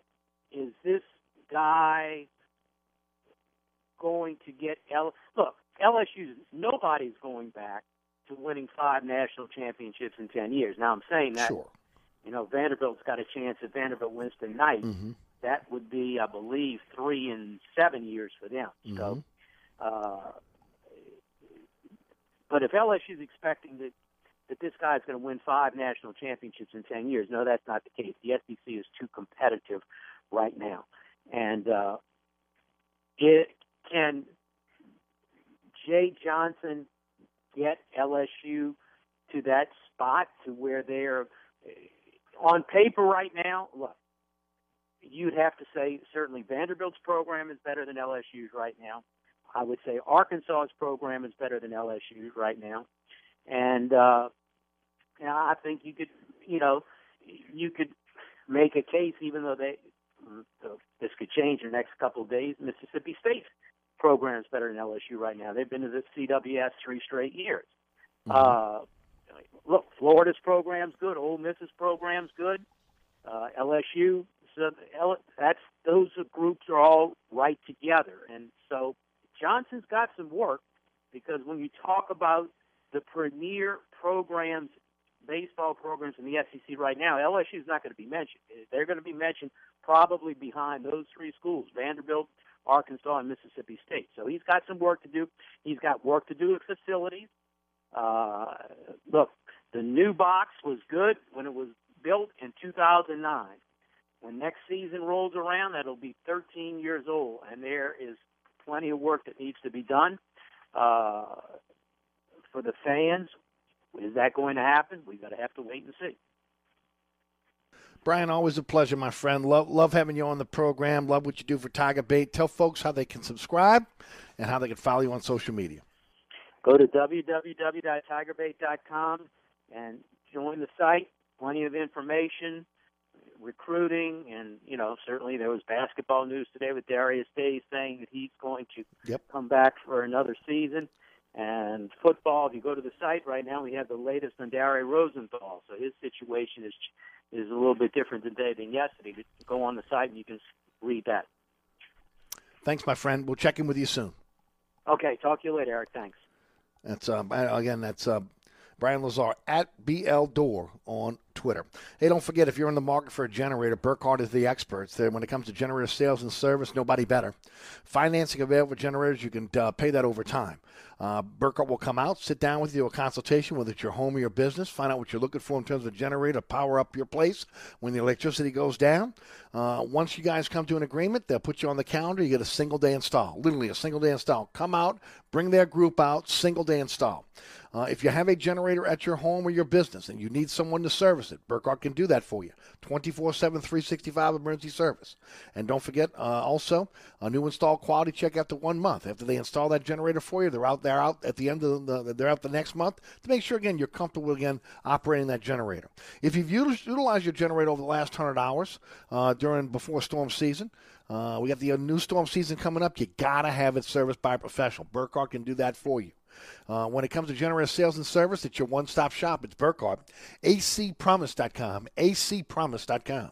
is this guy going to get L? Look, LSU. Nobody's going back to winning five national championships in ten years. Now I'm saying that. Sure. You know, Vanderbilt's got a chance if Vanderbilt wins tonight. Mm-hmm. That would be, I believe, three and seven years for them. Mm-hmm. So, uh, but if LSU's expecting that that this guy is going to win five national championships in ten years, no, that's not the case. The SEC is too competitive right now, and uh, it can Jay Johnson get LSU to that spot to where they're on paper right now. Look, you'd have to say certainly Vanderbilt's program is better than LSU's right now. I would say Arkansas's program is better than LSU's right now, and uh, yeah, I think you could, you know, you could make a case, even though they so this could change in the next couple of days. Mississippi State's program is better than LSU right now. They've been to the CWS three straight years. Uh, look, Florida's program's good. Ole Miss's program's good. Uh, LSU, so that's those groups are all right together, and so Johnson's got some work because when you talk about the premier programs, baseball programs in the SEC right now, LSU is not going to be mentioned. They're going to be mentioned probably behind those three schools: Vanderbilt, Arkansas, and Mississippi State. So he's got some work to do. He's got work to do at facilities. Uh, look, the new box was good when it was built in 2009. When next season rolls around, that'll be 13 years old, and there is plenty of work that needs to be done uh, for the fans. Is that going to happen? We've got to have to wait and see. Brian, always a pleasure, my friend. Love love having you on the program. Love what you do for Tiger Bait. Tell folks how they can subscribe and how they can follow you on social media. Go to www.tigerbait.com and join the site. Plenty of information, recruiting, and you know certainly there was basketball news today with Darius Day saying that he's going to Yep. come back for another season. And football, if you go to the site right now, we have the latest on Darius Rosenthal. So his situation is is a little bit different today than yesterday. Go on the site and you can read that. Thanks, my friend. We'll check in with you soon. Okay, talk to you later, Eric. Thanks. That's uh, again, that's uh, Brian Lazar at BL Door on Twitter. Hey, don't forget if you're in the market for a generator, Burkhardt is the experts. There, when it comes to generator sales and service, nobody better. Financing available for generators, you can uh, pay that over time. Uh, will come out, sit down with you, a consultation, whether it's your home or your business, find out what you're looking for in terms of generator, power up your place when the electricity goes down. Uh, once you guys come to an agreement, they'll put you on the calendar. You get a single day install, literally a single day install. Come out, bring their group out, single day install. Uh, if you have a generator at your home or your business and you need someone to service it, Burkhardt can do that for you. 24 7, 365 emergency service. And don't forget, uh, also, a new install quality check after one month. After they install that generator for you, they're out there out at the end of the, they're out the next month to make sure, again, you're comfortable again operating that generator. If you've utilized your generator over the last 100 hours uh, during before storm season, uh, we got the uh, new storm season coming up. You got to have it serviced by a professional. Burkhardt can do that for you. Uh, when it comes to generator sales and service, it's your one stop shop. It's Burkhardt. acpromise.com. acpromise.com.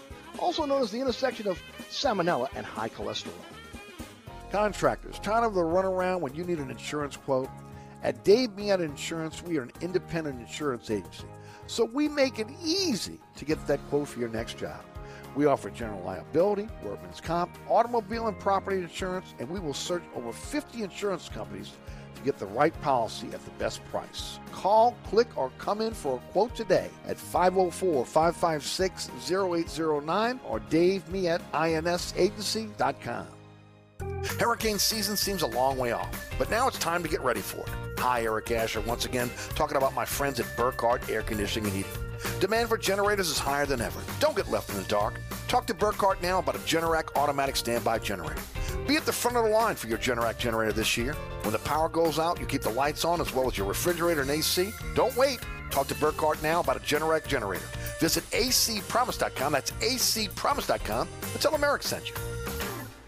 also known as the intersection of salmonella and high cholesterol. Contractors, tired of the runaround when you need an insurance quote? At Dave Miata Insurance, we are an independent insurance agency, so we make it easy to get that quote for your next job. We offer general liability, workman's comp, automobile and property insurance, and we will search over 50 insurance companies to get the right policy at the best price. Call, click, or come in for a quote today at 504 556 0809 or Dave me at insagency.com. Hurricane season seems a long way off, but now it's time to get ready for it. Hi, Eric Asher, once again, talking about my friends at Burkhardt Air Conditioning and Heating. Demand for generators is higher than ever. Don't get left in the dark. Talk to Burkhardt now about a Generac automatic standby generator. Be at the front of the line for your Generac generator this year. When the power goes out, you keep the lights on as well as your refrigerator and AC. Don't wait. Talk to Burkhardt now about a Generac generator. Visit acpromise.com. That's acpromise.com and tell sent you.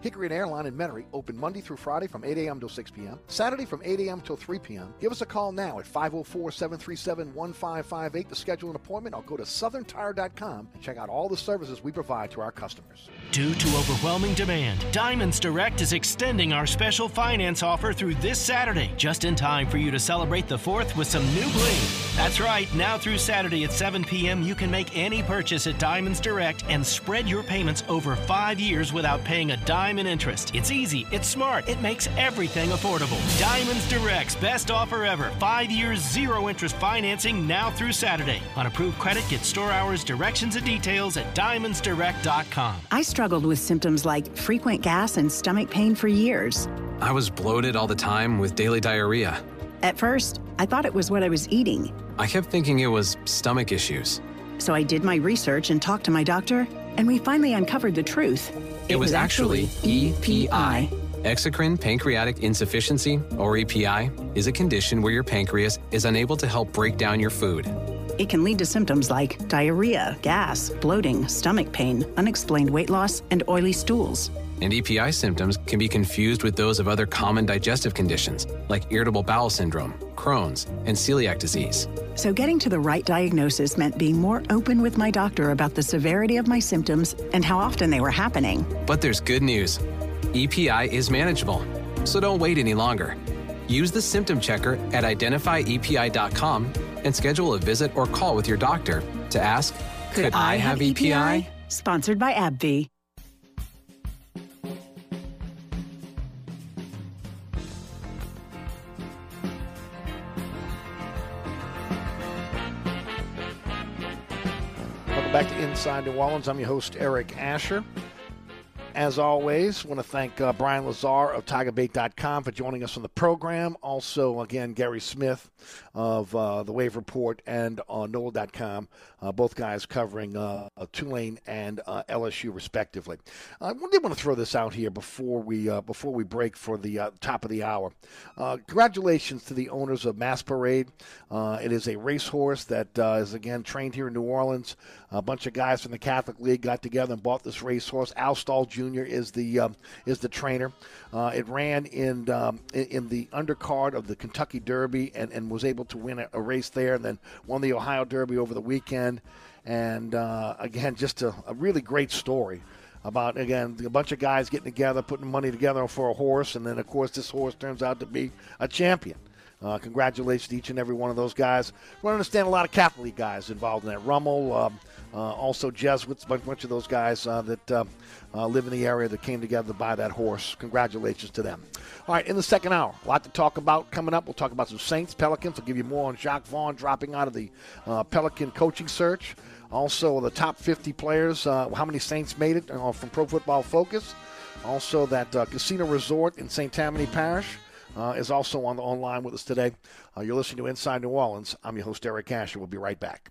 Hickory and Airline in Metairie open Monday through Friday from 8 a.m. till 6 p.m., Saturday from 8 a.m. till 3 p.m. Give us a call now at 504 737 1558 to schedule an appointment or go to southerntire.com and check out all the services we provide to our customers. Due to overwhelming demand, Diamonds Direct is extending our special finance offer through this Saturday, just in time for you to celebrate the 4th with some new bling. That's right, now through Saturday at 7 p.m., you can make any purchase at Diamonds Direct and spread your payments over five years without paying a dime in interest. It's easy, it's smart, it makes everything affordable. Diamonds Direct's best offer ever five years, zero interest financing now through Saturday. On approved credit, get store hours, directions, and details at diamondsdirect.com. I struggled with symptoms like frequent gas and stomach pain for years. I was bloated all the time with daily diarrhea. At first, I thought it was what I was eating. I kept thinking it was stomach issues. So I did my research and talked to my doctor, and we finally uncovered the truth. It, it was, was, actually EPI. Exocrine pancreatic insufficiency, or EPI, is a condition where your pancreas is unable to help break down your food. It can lead to symptoms like diarrhea, gas, bloating, stomach pain, unexplained weight loss, and oily stools. And EPI symptoms can be confused with those of other common digestive conditions like irritable bowel syndrome, Crohn's, and celiac disease. So, getting to the right diagnosis meant being more open with my doctor about the severity of my symptoms and how often they were happening. But there's good news EPI is manageable, so don't wait any longer. Use the symptom checker at identifyepi.com and schedule a visit or call with your doctor to ask Could, Could I, I, have EPI? EPI? Sponsored by AbbVie. Welcome back to Inside New Orleans. I'm your host, Eric Asher. As always, want to thank uh, Brian Lazar of TigerBait.com for joining us on the program. Also, again, Gary Smith of uh, the Wave Report and uh, uh, both guys covering uh, Tulane and uh, LSU respectively. I did want to throw this out here before we uh, before we break for the top of the hour. Congratulations to the owners of Masqueparade. It is a racehorse that is again trained here in New Orleans. A bunch of guys from the Catholic League got together and bought this racehorse. Al Stall Jr. is the um, is the trainer. Uh, it ran in, um, in the undercard of the Kentucky Derby and, and was able to win a, a race there, and then won the Ohio Derby over the weekend. And uh, again, just a, a really great story about again a bunch of guys getting together, putting money together for a horse, and then of course this horse turns out to be a champion. Uh, congratulations to each and every one of those guys. We understand a lot of Catholic guys involved in that. Rummel, um, uh, also Jesuits, a bunch, of those guys uh, that uh, uh, live in the area that came together to buy that horse. Congratulations to them. All right, in the second hour, a lot to talk about coming up. We'll talk about some Saints, Pelicans. We'll give you more on Jacque Vaughn dropping out of the uh, Pelican coaching search. Also, the top 50 players, uh, how many Saints made it from Pro Football Focus. Also, that casino resort in St. Tammany Parish is also on the online with us today. You're listening to Inside New Orleans. I'm your host, Eric Asher. We'll be right back.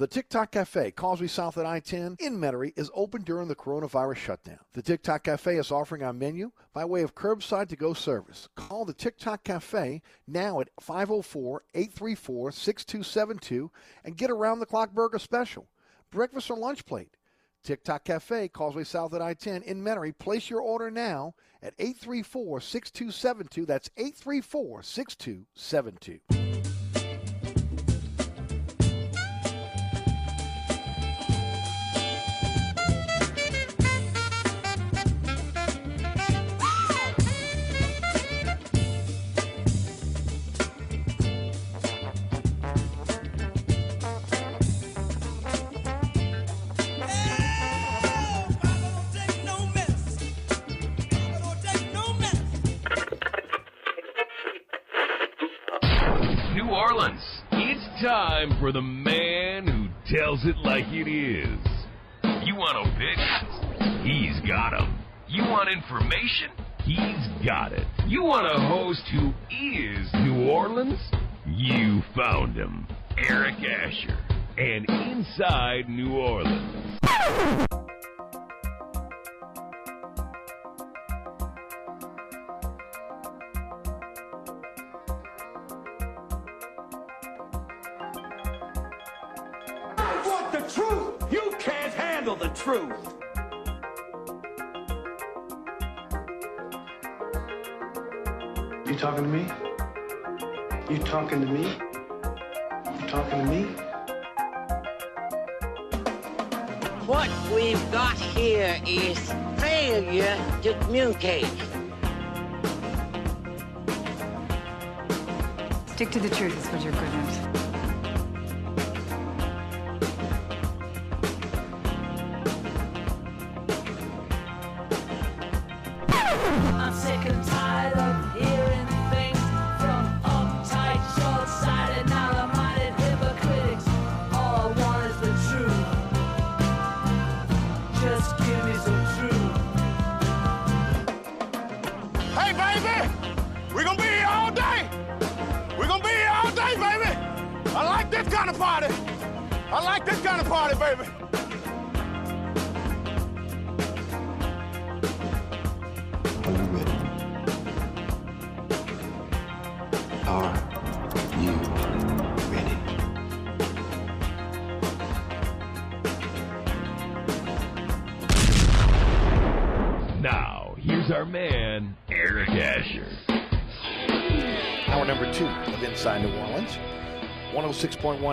The Tic Toc Cafe, Causeway South at I 10 in Metairie, is open during the coronavirus shutdown. The Tic Toc Cafe is offering our menu by way of curbside to go service. Call the Tic Toc Cafe now at 504 834 6272 and get a round the clock burger special, breakfast or lunch plate. Tic Toc Cafe, Causeway South at I 10 in Metairie. Place your order now at 834 6272. That's 834 6272.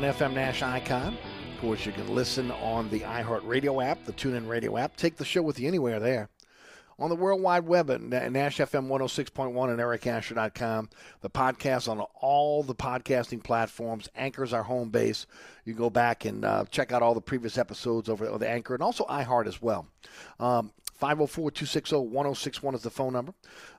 FM Nash Icon. Of course, you can listen on the iHeartRadio app, the TuneIn Radio app. Take the show with you anywhere there. On the World Wide Web at NashFM 106.1 and ericasher.com. The podcast on all the podcasting platforms. Anchor's our home base. You go back and uh, check out all the previous episodes over the Anchor and also iHeart as well. Um, 504 260 1061 is the phone number.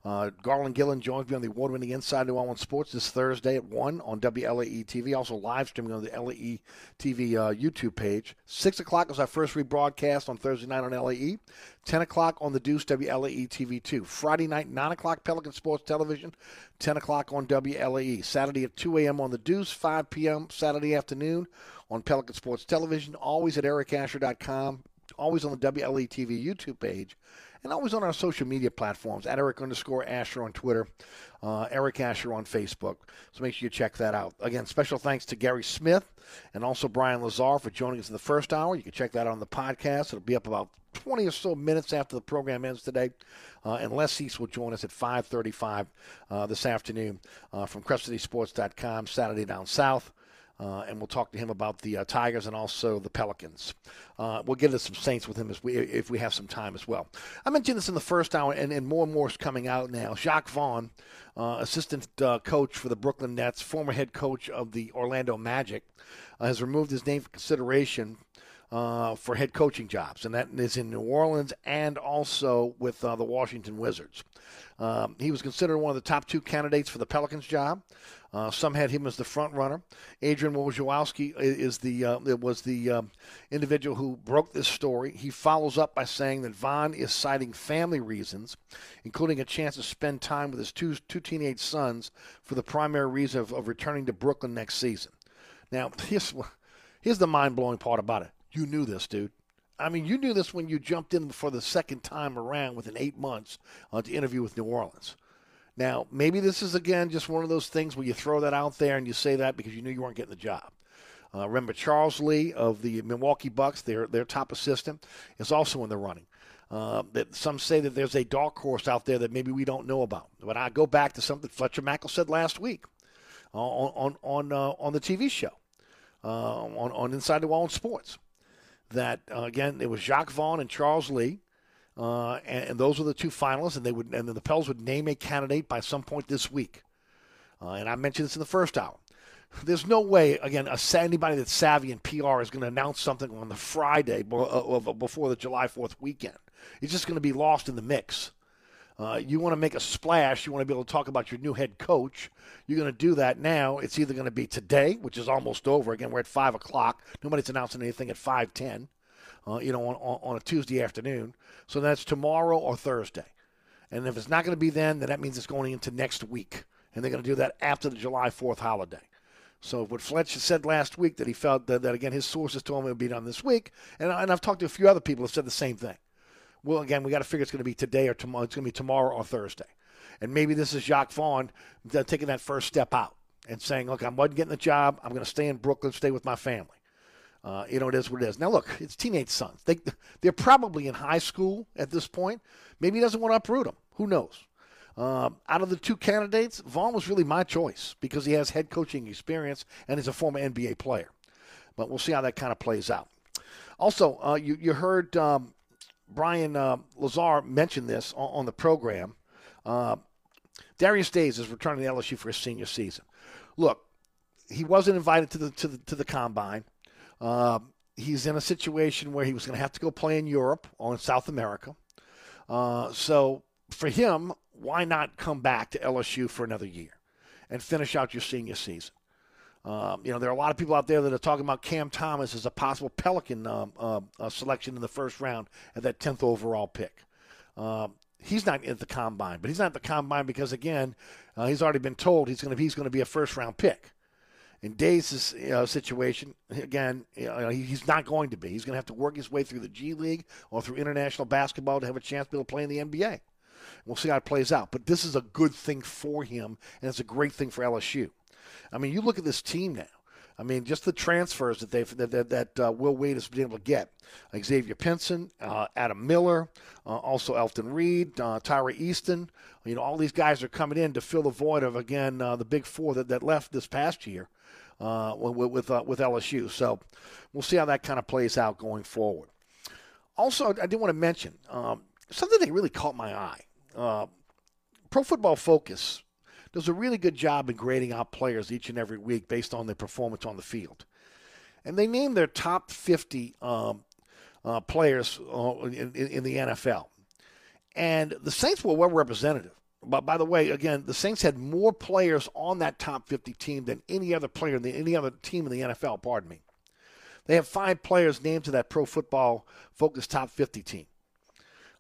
Uh, Garland Gillen joins me on the award winning Inside New Orleans Sports this Thursday at 1 on WLAE TV. Also live streaming on the LAE TV uh, YouTube page. 6 o'clock is our first rebroadcast on Thursday night on LAE. 10 o'clock on the Deuce WLAE TV 2. Friday night, 9 o'clock Pelican Sports Television. 10 o'clock on WLAE. Saturday at 2 a.m. on the Deuce. 5 p.m. Saturday afternoon on Pelican Sports Television. Always at ericasher.com always on the WLAE TV YouTube page, and always on our social media platforms at Eric underscore Asher on Twitter, uh, Eric Asher on Facebook. So make sure you check that out. Again, special thanks to Gary Smith and also Brian Lazar for joining us in the first hour. You can check that out on the podcast. It'll be up about 20 or so minutes after the program ends today. Uh, and Les East will join us at 5.35 uh, this afternoon uh, from CrescentCitySports.com, Saturday Down South. Uh, and we'll talk to him about the uh, Tigers and also the Pelicans. Uh, we'll get into some Saints with him as we, if we have some time as well. I mentioned this in the first hour, and, and more and more is coming out now. Jacque Vaughn, uh, assistant uh, coach for the Brooklyn Nets, former head coach of the Orlando Magic, uh, has removed his name for consideration uh, for head coaching jobs, and that is in New Orleans and also with uh, the Washington Wizards. Um, he was considered one of the top two candidates for the Pelicans job. Uh, some had him as the front runner. Adrian Wojnarowski is the uh, was the um, individual who broke this story. He follows up by saying that Vaughn is citing family reasons, including a chance to spend time with his two two teenage sons, for the primary reason of, of returning to Brooklyn next season. Now, here's here's the mind blowing part about it. You knew this, dude. I mean, you knew this when you jumped in for the second time around within eight months uh, to interview with New Orleans. Now, maybe this is again just one of those things where you throw that out there and you say that because you knew you weren't getting the job. Uh, remember, Charles Lee of the Milwaukee Bucks, their their top assistant, is also in the running. Uh, that some say that there's a dark horse out there that maybe we don't know about. But I go back to something Fletcher Mackel said last week uh, on on on, uh, on the TV show uh, on on Inside the Wall in Sports. That uh, again, it was Jacque Vaughn and Charles Lee uh, and, and, those were the two finalists, and they would and then the Pels would name a candidate by some point this week. Uh, and I mentioned this in the first hour. There's no way, again, a, anybody that's savvy in PR is going to announce something on the Friday uh, before the July 4th weekend. It's just going to be lost in the mix. Uh, you want to make a splash. You want to be able to talk about your new head coach. You're going to do that now. It's either going to be today, which is almost over. Again, we're at five o'clock. Nobody's announcing anything at five ten uh, you know, on, on a Tuesday afternoon. So that's tomorrow or Thursday. And if it's not going to be then, then that means it's going into next week. And they're going to do that after the July 4th holiday. So what Fletcher said last week that he felt that, that again, his sources told him it would be done this week. And, and I've talked to a few other people who said the same thing. Well, again, we got to figure it's going to be today or tomorrow. It's going to be tomorrow or Thursday. And maybe this is Jacque Vaughn taking that first step out and saying, look, I wasn't getting the job. I'm going to stay in Brooklyn, stay with my family. Uh, you know, it is what it is. Now, look, it's teenage sons. They, they're probably in high school at this point. Maybe he doesn't want to uproot them. Who knows? Um, out of the two candidates, Vaughn was really my choice because he has head coaching experience and he's a former NBA player. But we'll see how that kind of plays out. Also, uh, you, you heard um, Brian uh, Lazar mentioned this on, on the program. Uh, Darius Days is returning to LSU for his senior season. Look, he wasn't invited to the to the to the combine. Uh, he's in a situation where he was going to have to go play in Europe or in South America. Uh, so for him, why not come back to LSU for another year and finish out your senior season? Um, you know, there are a lot of people out there that are talking about Cam Thomas as a possible Pelican um, uh, uh, selection in the first round at that 10th overall pick. Um, he's not at the combine, but he's not at the combine because, again, uh, he's already been told he's going to he's to be a first round pick. In Days' you know, situation, again, you know, he's not going to be. He's going to have to work his way through the G League or through international basketball to have a chance to be able to play in the NBA. We'll see how it plays out. But this is a good thing for him, and it's a great thing for LSU. I mean, you look at this team now. I mean, just the transfers that they've that that, that uh, Will Wade has been able to get: like Xavier Pinson, uh, Adam Miller, uh, also Efton Reid, uh, Tari Eason. You know, all these guys are coming in to fill the void of again uh, the big four that, that left this past year. uh, with with, uh, with LSU. So we'll see how that kind of plays out going forward. Also, I did want to mention um, something that really caught my eye. Uh, Pro Football Focus does a really good job in grading out players each and every week based on their performance on the field. And they named their top 50 um, uh, players uh, in, in, the NFL. And the Saints were well represented. But by the way, again, the Saints had more players on that top 50 team than any other player the, any other team in the NFL. Pardon me. They have five players named to that Pro Football Focus top 50 team.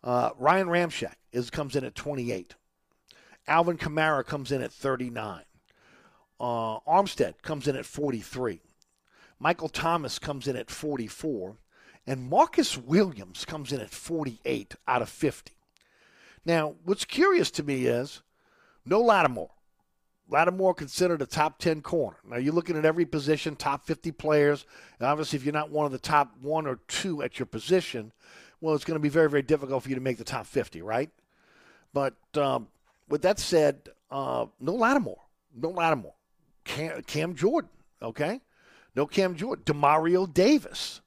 Uh, Ryan Ramczyk is comes in at 28. Alvin Kamara comes in at 39. Uh, Armstead comes in at 43. Michael Thomas comes in at 44. And Marcus Williams comes in at 48 out of 50. Now, what's curious to me is no Lattimore. Lattimore considered a top 10 corner. Now, you're looking at every position, top 50 players. And obviously, if you're not one of the top one or two at your position, well, it's going to be very, very difficult for you to make the top 50, right? But um, with that said, uh, no Lattimore. No Lattimore. Cam, Cam Jordan, okay? No Cam Jordan. Demario Davis.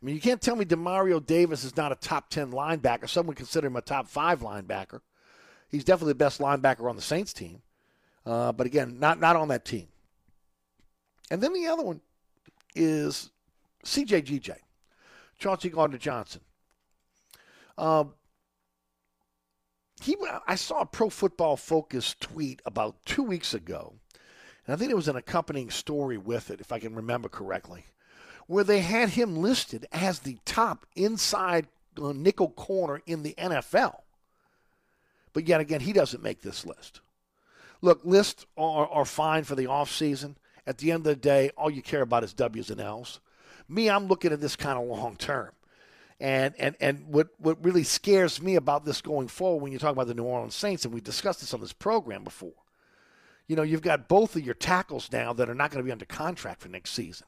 I mean, you can't tell me Demario Davis is not a top 10 linebacker. Some would consider him a top five linebacker. He's definitely the best linebacker on the Saints team. Uh, but again, not, not on that team. And then the other one is CJGJ, Chauncey Gardner Johnson. Um, he, I saw a Pro Football Focus tweet about two weeks ago, and I think there was an accompanying story with it, if I can remember correctly, where they had him listed as the top inside uh, nickel corner in the NFL. But yet again, he doesn't make this list. Look, lists are, are fine for the offseason. At the end of the day, all you care about is W's and L's. Me, I'm looking at this kind of long term. And and and what what really scares me about this going forward when you talk about the New Orleans Saints, and we discussed this on this program before. You know, you've got both of your tackles now that are not going to be under contract for next season.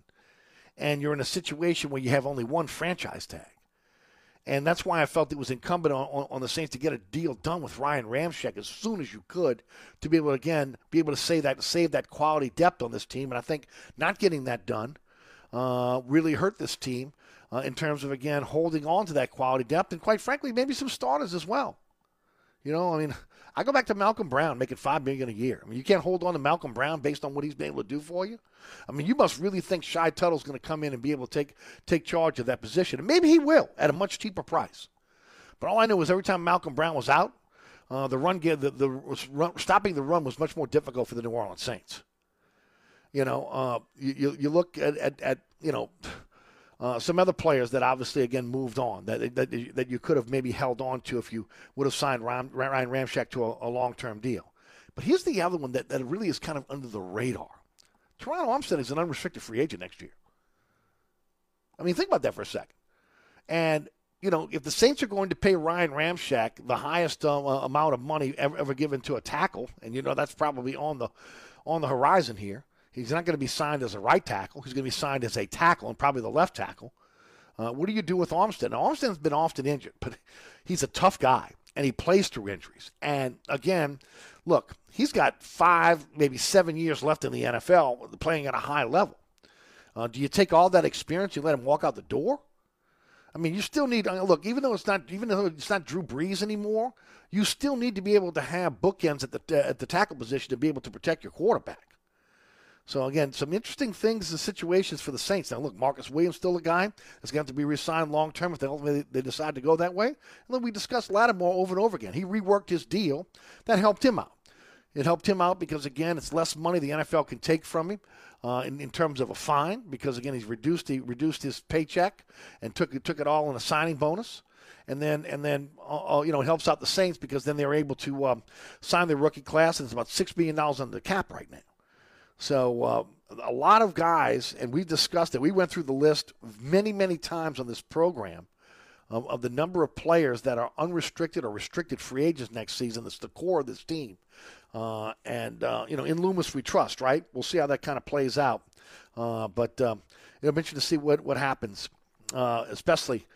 And you're in a situation where you have only one franchise tag. And that's why I felt it was incumbent on, on, on, the Saints to get a deal done with Ryan Ramczyk as soon as you could to be able to, again, be able to say that, save that quality depth on this team. And I think not getting that done uh, really hurt this team uh, in terms of, again, holding on to that quality depth and, quite frankly, maybe some starters as well. You know, I mean, I go back to Malcolm Brown making five million a year. I mean, you can't hold on to Malcolm Brown based on what he's been able to do for you. I mean, you must really think Shy Tuttle's going to come in and be able to take take charge of that position, and maybe he will at a much cheaper price. But all I know is every time Malcolm Brown was out, uh, the run the, the run, stopping the run was much more difficult for the New Orleans Saints. You know, uh, you, you look at, at, at you know uh, some other players that obviously again moved on that, that that you could have maybe held on to if you would have signed Ryan, Ramczyk to a, a long term deal. But here's the other one that, that really is kind of under the radar. Terron Armstead is an unrestricted free agent next year. I mean, think about that for a second. And you know, if the Saints are going to pay Ryan Ramczyk the highest uh, amount of money ever, ever given to a tackle, and you know that's probably on the on the horizon here, He's not going to be signed as a right tackle. He's going to be signed as a tackle and probably the left tackle. Uh, what do you do with Armstead? Now, Armstead's been often injured, but he's a tough guy, and he plays through injuries. And again, look, he's got five, maybe seven years left in the NFL playing at a high level. Uh, do you take all that experience and let him walk out the door? I mean, you still need uh, look. Even though it's not, even though it's not Drew Brees anymore, you still need to be able to have bookends at the at the tackle position to be able to protect your quarterback. So again, some interesting things and situations for the Saints. Now, look, Marcus Williams still a guy that's going to, be re-signed long term if they ultimately they decide to go that way. And then we discussed Lattimore over and over again. He reworked his deal. That helped him out. It helped him out because again, it's less money the NFL can take from him. Uh, in, in, terms of a fine, because again he's reduced he reduced his paycheck and took took it all in a signing bonus, and then and then uh, uh you know it helps out the Saints because then they're able to um, sign their rookie class and it's about six billion dollars under the cap right now. So uh, a lot of guys, and we discussed it. We went through the list many, many times on this program of, of, the number of players that are unrestricted or restricted free agents next season. That's the core of this team. Uh, and, uh, you know, in Loomis we trust, right? We'll see how that kind of plays out. Uh, but um, it'll be interesting to see what, what happens, uh, especially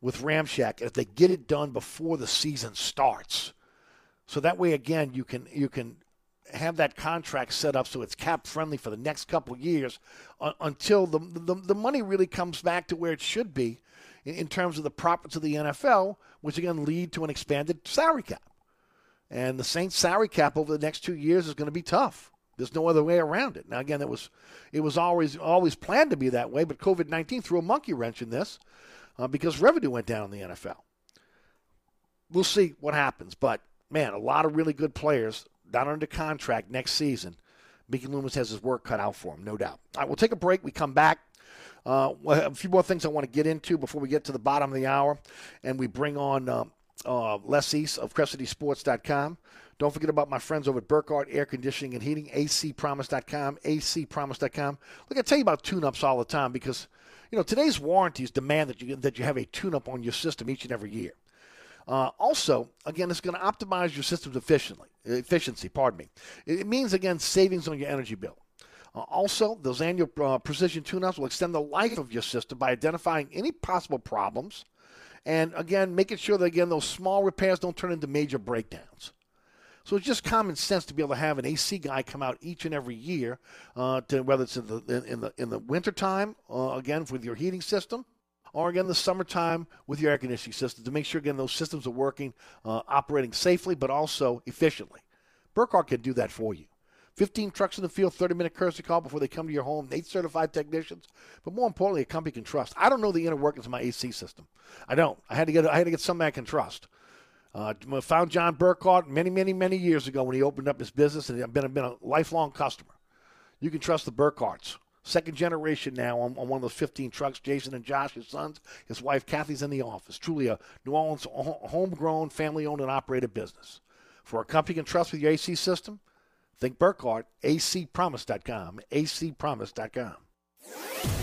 with Ramczyk if they get it done before the season starts. So that way, again, you can you can have that contract set up so it's cap friendly for the next couple years uh, until the, the the money really comes back to where it should be in, in terms of the profits of the NFL, which again lead to an expanded salary cap. And the Saints salary cap over the next two years is going to be tough. There's no other way around it. Now again, it was it was always always planned to be that way, but COVID nineteen threw a monkey wrench in this uh, because revenue went down in the NFL. We'll see what happens, but man, a lot of really good players down under contract next season. Mickey Loomis has his work cut out for him, no doubt. All right, we'll take a break. We come back. Uh, a few more things I want to get into before we get to the bottom of the hour, and we bring on uh, uh, Les East of CrescentCitySports.com. Don't forget about my friends over at Burkhardt Air Conditioning and Heating, acpromise.com, acpromise.com. Look, I tell you about tune-ups all the time because, you know, today's warranties demand that you that you have a tune-up on your system each and every year. Uh, also, again, it's going to optimize your system's efficiently, efficiency. Pardon me. It means again savings on your energy bill. Uh, also, those annual uh, precision tune-ups will extend the life of your system by identifying any possible problems, and again, making sure that again those small repairs don't turn into major breakdowns. So it's just common sense to be able to have an AC guy come out each and every year, uh, to whether it's in the in the in the wintertime, uh, again with your heating system, or again the summertime with your air conditioning system to make sure again those systems are working, uh, operating safely but also efficiently. Burkhardt can do that for you. 15 trucks in the field, 30 minute courtesy call before they come to your home, eight certified technicians, but more importantly, a company can trust. I don't know the inner workings of my AC system. I don't. I had to get I had to get somebody I can trust. Uh, found John Burkhardt many, many, many years ago when he opened up his business, and I've been, been a lifelong customer. You can trust the Burkhardts. Second generation now on, on, one of those 15 trucks. Jason and Josh, his sons, his wife Kathy's in the office. Truly a New Orleans homegrown, family owned, and operated business. For a company you can trust with your AC system, think Burkhardt, acpromise.com, acpromise.com.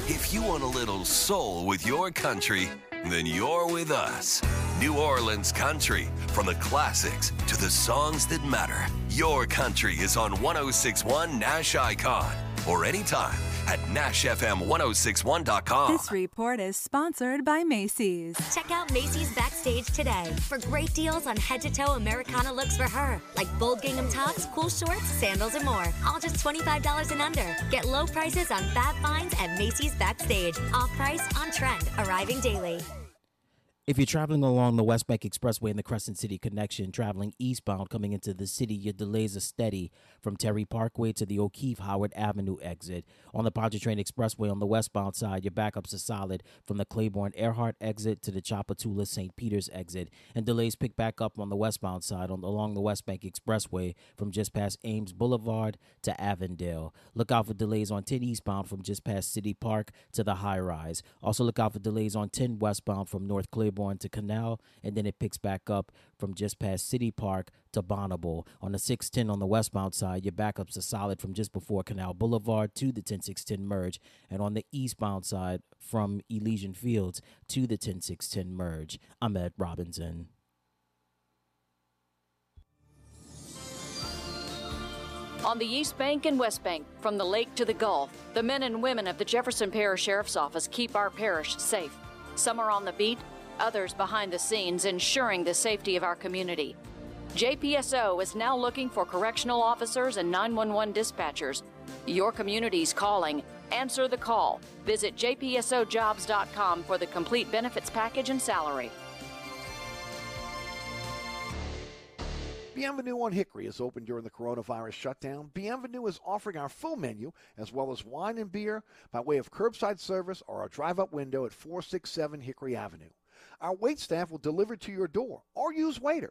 If you want a little soul with your country, then you're with us. New Orleans Country. From the classics to the songs that matter. Your country is on 1061 Nash Icon or anytime at NashFM1061.com. This report is sponsored by Macy's. Check out Macy's Backstage today for great deals on head to toe Americana looks for her, like bold gingham tops, cool shorts, sandals, and more. All just $25 and under. Get low prices on fab finds at Macy's Backstage. Off price, on trend, arriving daily. If you're traveling along the West Bank Expressway and the Crescent City connection, traveling eastbound coming into the city, your delays are steady from Terry Parkway to the O'Keefe Howard Avenue exit. On the Pontchartrain Expressway on the westbound side, your backups are solid from the Claiborne Earhart exit to the Tchoupitoulas St. Peter's exit. And delays pick back up on the westbound side on along the West Bank Expressway from just past Ames Boulevard to Avondale. Look out for delays on 10 eastbound from just past City Park to the high rise. Also look out for delays on 10 westbound from North Claiborne to Canal, and then it picks back up from just past City Park to Bonnabel. On the 610 on the westbound side, your backups are solid from just before Canal Boulevard to the 10610 merge, and on the eastbound side from Elysian Fields to the 10610 merge. I'm Ed Robinson. On the East Bank and West Bank, from the lake to the Gulf, the men and women of the Jefferson Parish Sheriff's Office keep our parish safe. Some are on the beat, others behind the scenes, ensuring the safety of our community. JPSO is now looking for correctional officers and 911 dispatchers. Your community's calling. Answer the call. Visit jpsojobs.com for the complete benefits package and salary. Bienvenue on Hickory is open during the coronavirus shutdown. Bienvenue is offering our full menu as well as wine and beer by way of curbside service or a drive up window at 467 Hickory Avenue. Our wait staff will deliver to your door or use Waitr.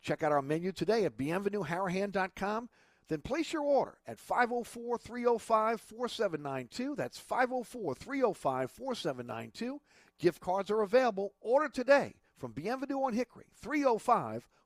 Check out our menu today at bienvenueharahan.com. Then place your order at 504 305 4792. That's 504 305 4792. Gift cards are available. Order today from Bienvenue on Hickory, 305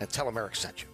And tell them sent you.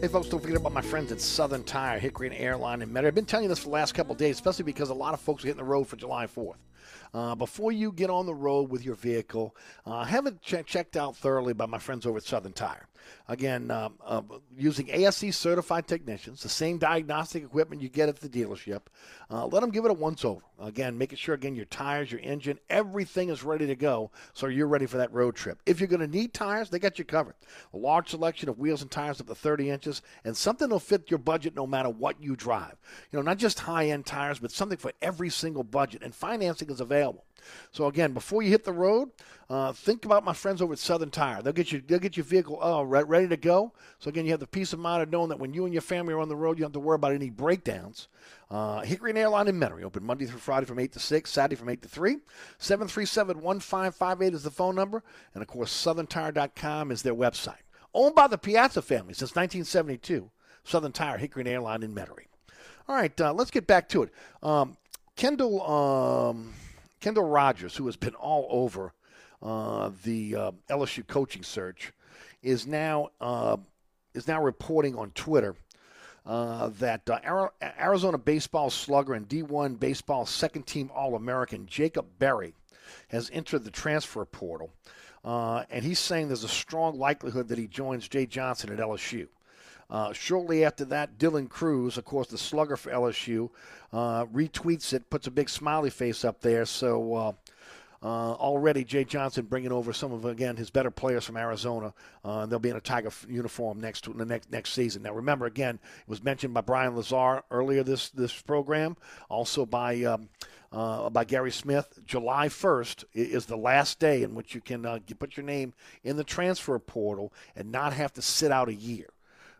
Hey, folks, don't forget about my friends at Southern Tire, Hickory and Airline and Metro. I've been telling you this for the last couple days, especially because a lot of folks are hitting the road for July 4th. Uh, before you get on the road with your vehicle, uh, have it che- checked out thoroughly by my friends over at Southern Tire. Again, um, uh, using ASE certified technicians, the same diagnostic equipment you get at the dealership. Uh, let them give it a once over. Again, making sure again your tires, your engine, everything is ready to go, so you're ready for that road trip. If you're going to need tires, they got you covered. A large selection of wheels and tires up to 30 inches, and something that'll fit your budget no matter what you drive. You know, not just high-end tires, but something for every single budget. And financing is available. So again, before you hit the road, uh, think about my friends over at Southern Tire. They'll get you, they'll get your vehicle uh, re- ready to go. So again, you have the peace of mind of knowing that when you and your family are on the road, you don't have to worry about any breakdowns. Uh, Hickory and Airline in Metairie, open Monday through Friday from 8 to 6, Saturday from 8 to 3. 737-1558 is the phone number. And of course, southerntire.com is their website. Owned by the Piazza family since 1972. Southern Tire, Hickory and Airline in Metairie. All right, uh, let's get back to it. Um, Kendall... Um, Kendall Rogers, who has been all over uh, the uh, LSU coaching search, is now uh, is now reporting on Twitter uh, that uh, Arizona baseball slugger and D1 baseball second team All American Jacob Berry has entered the transfer portal, uh, and he's saying there's a strong likelihood that he joins Jay Johnson at LSU. Uh, shortly after that, Dylan Crews, of course, the slugger for LSU, uh, retweets it, puts a big smiley face up there. So uh, uh already, Jay Johnson bringing over some of again his better players from Arizona. Uh, they'll be in a Tiger uniform next the next next season. Now, remember, again, it was mentioned by Brian Lazar earlier this this program, also by. Um, uh, by Gary Smith. July 1st is the last day in which you can uh, put your name in the transfer portal and not have to sit out a year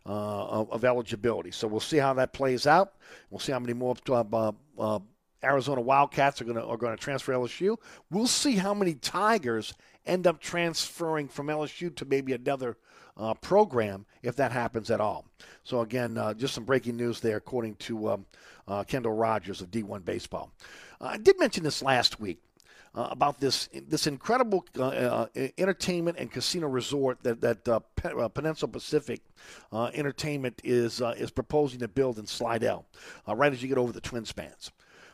of, of, eligibility. So we'll see how that plays out. We'll see how many more uh, uh, Arizona Wildcats are going to are going to transfer LSU. We'll see how many Tigers end up transferring from LSU to maybe another uh, program if that happens at all. So again, uh, just some breaking news there, according to um, uh, Kendall Rogers of D1 Baseball. I did mention this last week uh, about this this incredible uh, uh, entertainment and casino resort that that uh, uh, Peninsula Pacific Entertainment is is proposing to build in Slidell, right as you get over the Twin Spans.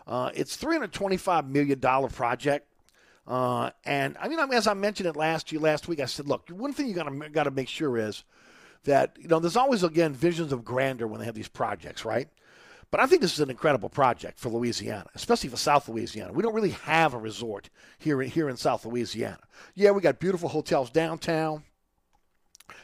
it's three hundred twenty-five million dollar project. and I mean, as I mentioned it last last week, I said, look, one thing you got to got to make sure is that you know there's always again visions of grandeur when they have these projects, right? But I think this is an incredible project for Louisiana, especially for South Louisiana. We don't really have a resort here, here in South Louisiana. Yeah, we got beautiful hotels downtown.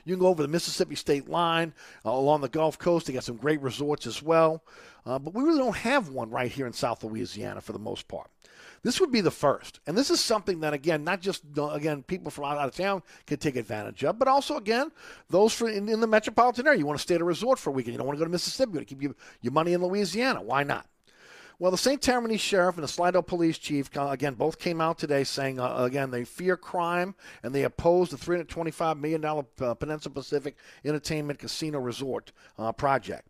You can go over the Mississippi state line uh, along the Gulf Coast. They got some great resorts as well. Uh, but we really don't have one right here in South Louisiana for the most part. This would be the first. And this is something that, again, not just, again, people from out of town can take advantage of, but also, again, those for in, in the metropolitan area. You want to stay at a resort for a weekend. You don't want to go to Mississippi. You want to keep your, your money in Louisiana. Why not? Well, the St. Tammany Sheriff and the Slidell Police Chief, uh, again, both came out today saying, uh, again, they fear crime and they oppose the $325 million uh, Peninsula Pacific Entertainment Casino Resort uh, project.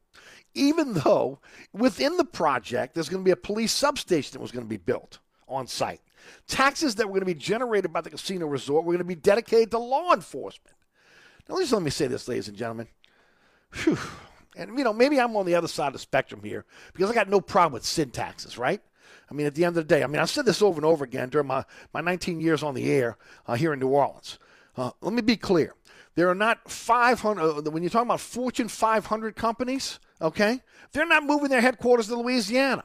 Even though within the project, there's going to be a police substation that was going to be built on site. Taxes that were going to be generated by the casino resort were going to be dedicated to law enforcement. Now, just let me say this, ladies and gentlemen. Whew. And, you know, maybe I'm on the other side of the spectrum here because I got no problem with sin taxes, right? I mean, at the end of the day, I mean, I've said this over and over again during my, my 19 years on the air uh, here in New Orleans. Uh, let me be clear. There are not 500, uh, when you're talking about Fortune 500 companies, okay, they're not moving their headquarters to Louisiana.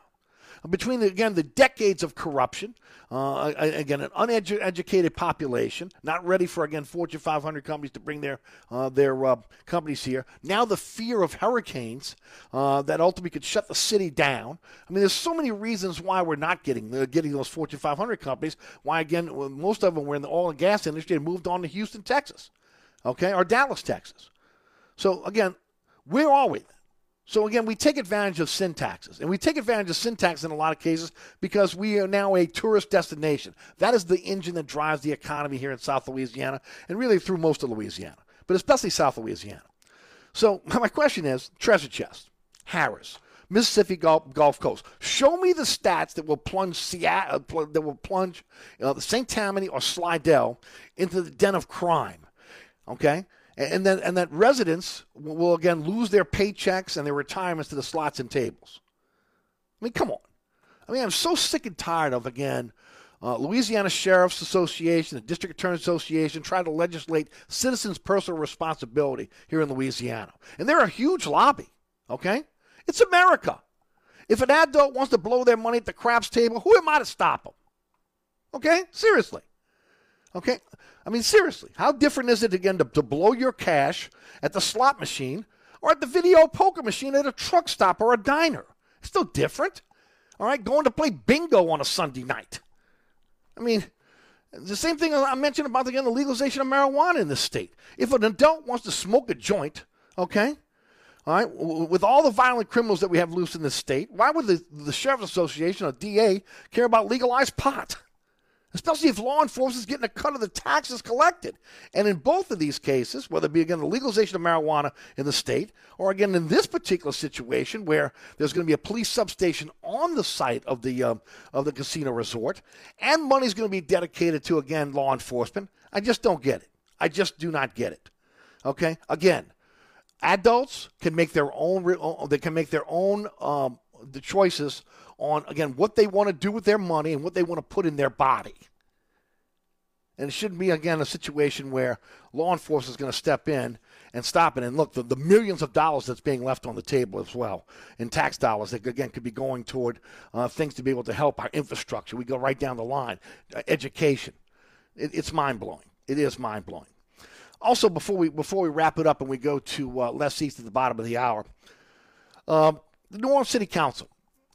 Between, the, again, the decades of corruption, uh, again, an uneducated population, not ready for, again, Fortune 500 companies to bring their, uh, their uh, companies here. Now the fear of hurricanes uh, that ultimately could shut the city down. I mean, there's so many reasons why we're not getting, uh, getting those Fortune 500 companies. Why, again, most of them were in the oil and gas industry and moved on to Houston, Texas okay, or Dallas, Texas. So again, where are we? So again, we take advantage of sin taxes, and we take advantage of sin taxes in a lot of cases because we are now a tourist destination. That is the engine that drives the economy here in South Louisiana, and really through most of Louisiana, but especially South Louisiana. So my question is: Treasure Chest, Harrah's, Mississippi Gulf, Gulf Coast. Show me the stats that will plunge Seattle, uh, that will plunge uh, St. Tammany or Slidell into the den of crime Okay? And then and that residents will again lose their paychecks and their retirements to the slots and tables. I mean, come on. I mean, I'm so sick and tired of again uh, Louisiana Sheriff's Association, the District Attorney Association, trying to legislate citizens' personal responsibility here in Louisiana. And they're a huge lobby, okay? It's America. If an adult wants to blow their money at the craps table, who am I to stop them? Okay? Seriously. Okay? I mean, seriously, how different is it again to, to blow your cash at the slot machine or at the video poker machine at a truck stop or a diner? It's still different. All right, going to play bingo on a Sunday night. I mean, the same thing I mentioned about again the legalization of marijuana in this state. If an adult wants to smoke a joint, okay, all right, with all the violent criminals that we have loose in this state, why would the, the Sheriff's Association or DA care about legalized pot? Especially if law enforcement is getting a cut of the taxes collected. And in both of these cases, whether it be again the legalization of marijuana in the state, or again in this particular situation where there's going to be a police substation on the site of the uh, of the casino resort, and money is going to be dedicated to again law enforcement, I just don't get it. I just do not get it. Okay, again, adults can make their own. They can make their own um, the choices on, again, what they want to do with their money and what they want to put in their body. And it shouldn't be, again, a situation where law enforcement is going to step in and stop it. And look, the, the millions of dollars that's being left on the table as well in tax dollars that, again, could be going toward uh, things to be able to help our infrastructure. We go right down the line. Uh, education. It, it's mind blowing. It is mind blowing. Also, before we before we wrap it up and we go to uh, Les East at the bottom of the hour, um, the New Orleans City Council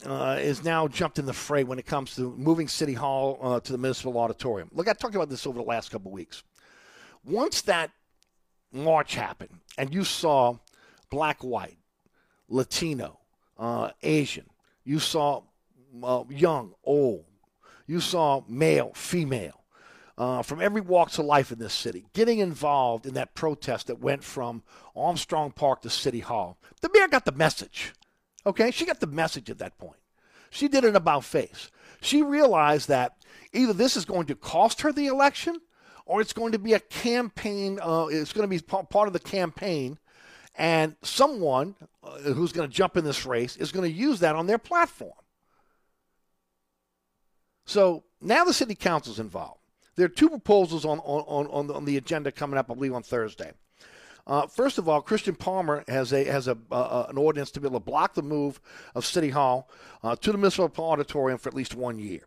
uh, is now jumped in the fray when it comes to moving City Hall uh, to the Municipal Auditorium. Look, I talked about this over the last couple of weeks. Once that march happened and you saw black, white, Latino, uh, Asian, you saw uh, young, old, you saw male, female, uh, from every walk of life in this city, getting involved in that protest that went from Armstrong Park to City Hall. The mayor got the message. Okay, she got the message at that point. She did an about face. She realized that either this is going to cost her the election or it's going to be a campaign, uh, it's going to be part of the campaign, and someone uh, who's going to jump in this race is going to use that on their platform. So now the city council's involved. There are two proposals on, on, on, on the agenda coming up, I believe, on Thursday. Uh, first of all, Kristin Palmer has a has a uh, uh, an ordinance to be able to block the move of City Hall uh, to the Municipal Auditorium for at least one year.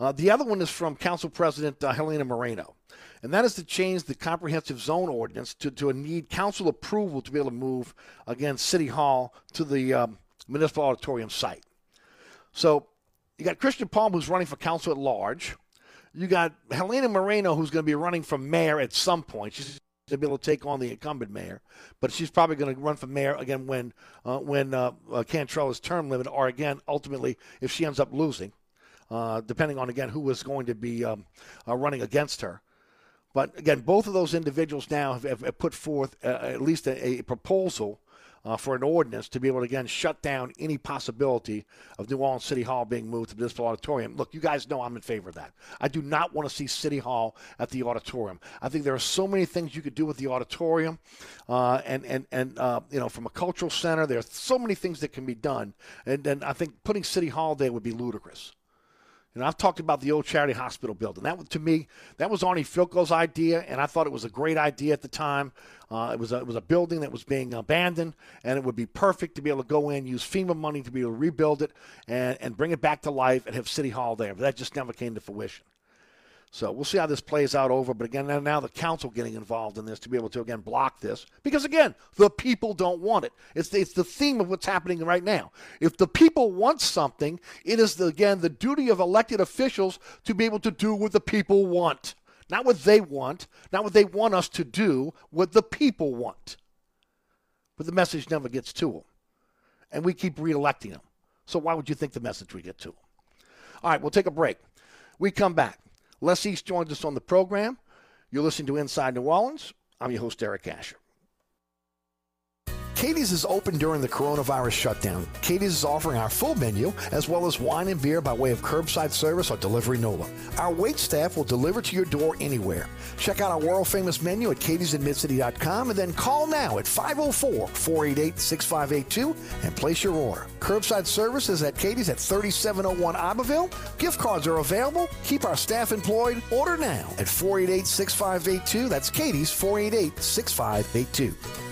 Uh, the other one is from Council President uh, Helena Moreno, and that is to change the comprehensive zone ordinance to, to a need council approval to be able to move again City Hall to the um, Municipal Auditorium site. So you got Kristin Palmer who's running for council at large. You got Helena Moreno who's going to be running for mayor at some point. She's to be able to take on the incumbent mayor. But she's probably going to run for mayor again when uh, when uh, uh, Cantrell is term limited, or again ultimately if she ends up losing, uh, depending on again who is going to be um, uh, running against her. But again, both of those individuals now have, have put forth uh, at least a, a proposal uh, for an ordinance to be able to again shut down any possibility of New Orleans City Hall being moved to the municipal auditorium. Look, you guys know I'm in favor of that. I do not want to see City Hall at the auditorium. I think there are so many things you could do with the auditorium, uh, and and and uh, you know from a cultural center, there are so many things that can be done, and and I think putting City Hall there would be ludicrous. Know, I've talked about the old charity hospital building. That, to me, that was Arnie Fielkow's idea, and I thought it was a great idea at the time. Uh, it was a, it was a building that was being abandoned, and it would be perfect to be able to go in, use FEMA money to be able to rebuild it, and, and bring it back to life, and have City Hall there. But that just never came to fruition. So we'll see how this plays out over. But again, now the council getting involved in this to be able to again block this because again, the people don't want it. It's the, it's the theme of what's happening right now. If the people want something, it is the, again the duty of elected officials to be able to do what the people want, not what they want, not what they want us to do, what the people want. But the message never gets to them, and we keep reelecting them. So why would you think the message would get to them? All right, we'll take a break. We come back. Les East joins us on the program. You're listening to Inside New Orleans. I'm your host, Eric Asher. Katie's is open during the coronavirus shutdown. Katie's is offering our full menu as well as wine and beer by way of curbside service or delivery NOLA. Our wait staff will deliver to your door anywhere. Check out our world famous menu at katie'sinmidcity.com and then call now at 504 488 6582 and place your order. Curbside service is at Katie's at 3701 Iberville. Gift cards are available. Keep our staff employed. Order now at 488 6582. That's Katie's 488 6582.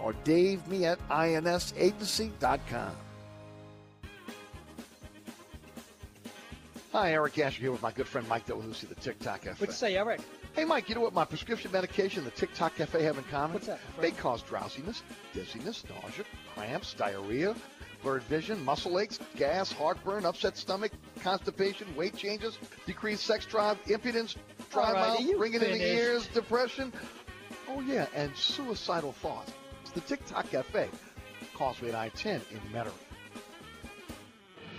or davemietteinsagency.com. Hi, Eric Asher here with my good friend Mike Delahousie, the Tic Toc Cafe. What'd you say, Eric? Hey, Mike, you know what my prescription medication and the Tic Toc Cafe have in common? What's that? They cause drowsiness, dizziness, nausea, cramps, diarrhea, blurred vision, muscle aches, gas, heartburn, upset stomach, constipation, weight changes, decreased sex drive, impotence, dry right, mouth, ringing in the ears, depression. Oh, yeah, and suicidal thoughts. It's the Tic Toc Cafe, Causeway and I-10 in Metairie.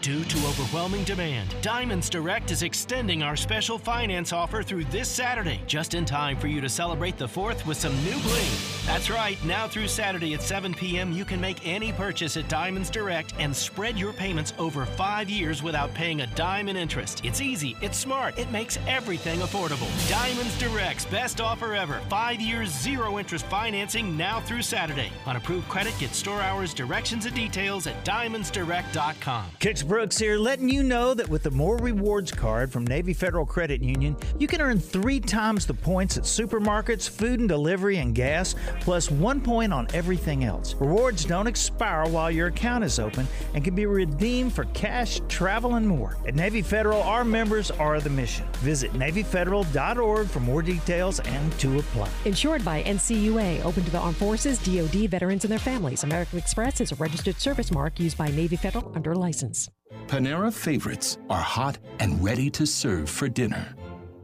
Due to overwhelming demand, Diamonds Direct is extending our special finance offer through this Saturday, just in time for you to celebrate the 4th with some new bling. That's right, now through Saturday at 7 p.m., you can make any purchase at Diamonds Direct and spread your payments over five years without paying a dime in interest. It's easy, it's smart, it makes everything affordable. Diamonds Direct's best offer ever five years, zero interest financing now through Saturday. On approved credit, get store hours, directions, and details at diamondsdirect.com. Brooks here, letting you know that with the More Rewards card from Navy Federal Credit Union, you can earn three times the points at supermarkets, food and delivery, and gas, plus one point on everything else. Rewards don't expire while your account is open and can be redeemed for cash, travel, and more. At Navy Federal, our members are the mission. Visit NavyFederal.org for more details and to apply. Insured by NCUA, open to the Armed Forces, DoD, veterans, and their families. American Express is a registered service mark used by Navy Federal under license. Panera favorites are hot and ready to serve for dinner.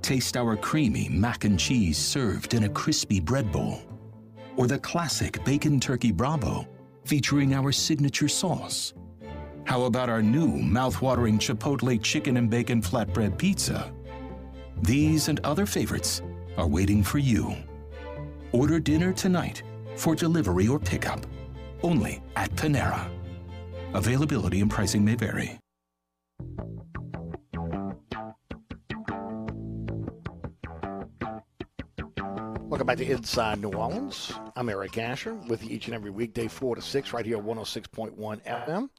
Taste our creamy mac and cheese served in a crispy bread bowl. Or the classic bacon turkey bravo featuring our signature sauce. How about our new mouth-watering Chipotle chicken and bacon flatbread pizza? These and other favorites are waiting for you. Order dinner tonight for delivery or pickup. Only at Panera. Availability and pricing may vary. Welcome back to Inside New Orleans. I'm Eric Asher with you each and every weekday, 4 to 6, right here at 106.1 FM.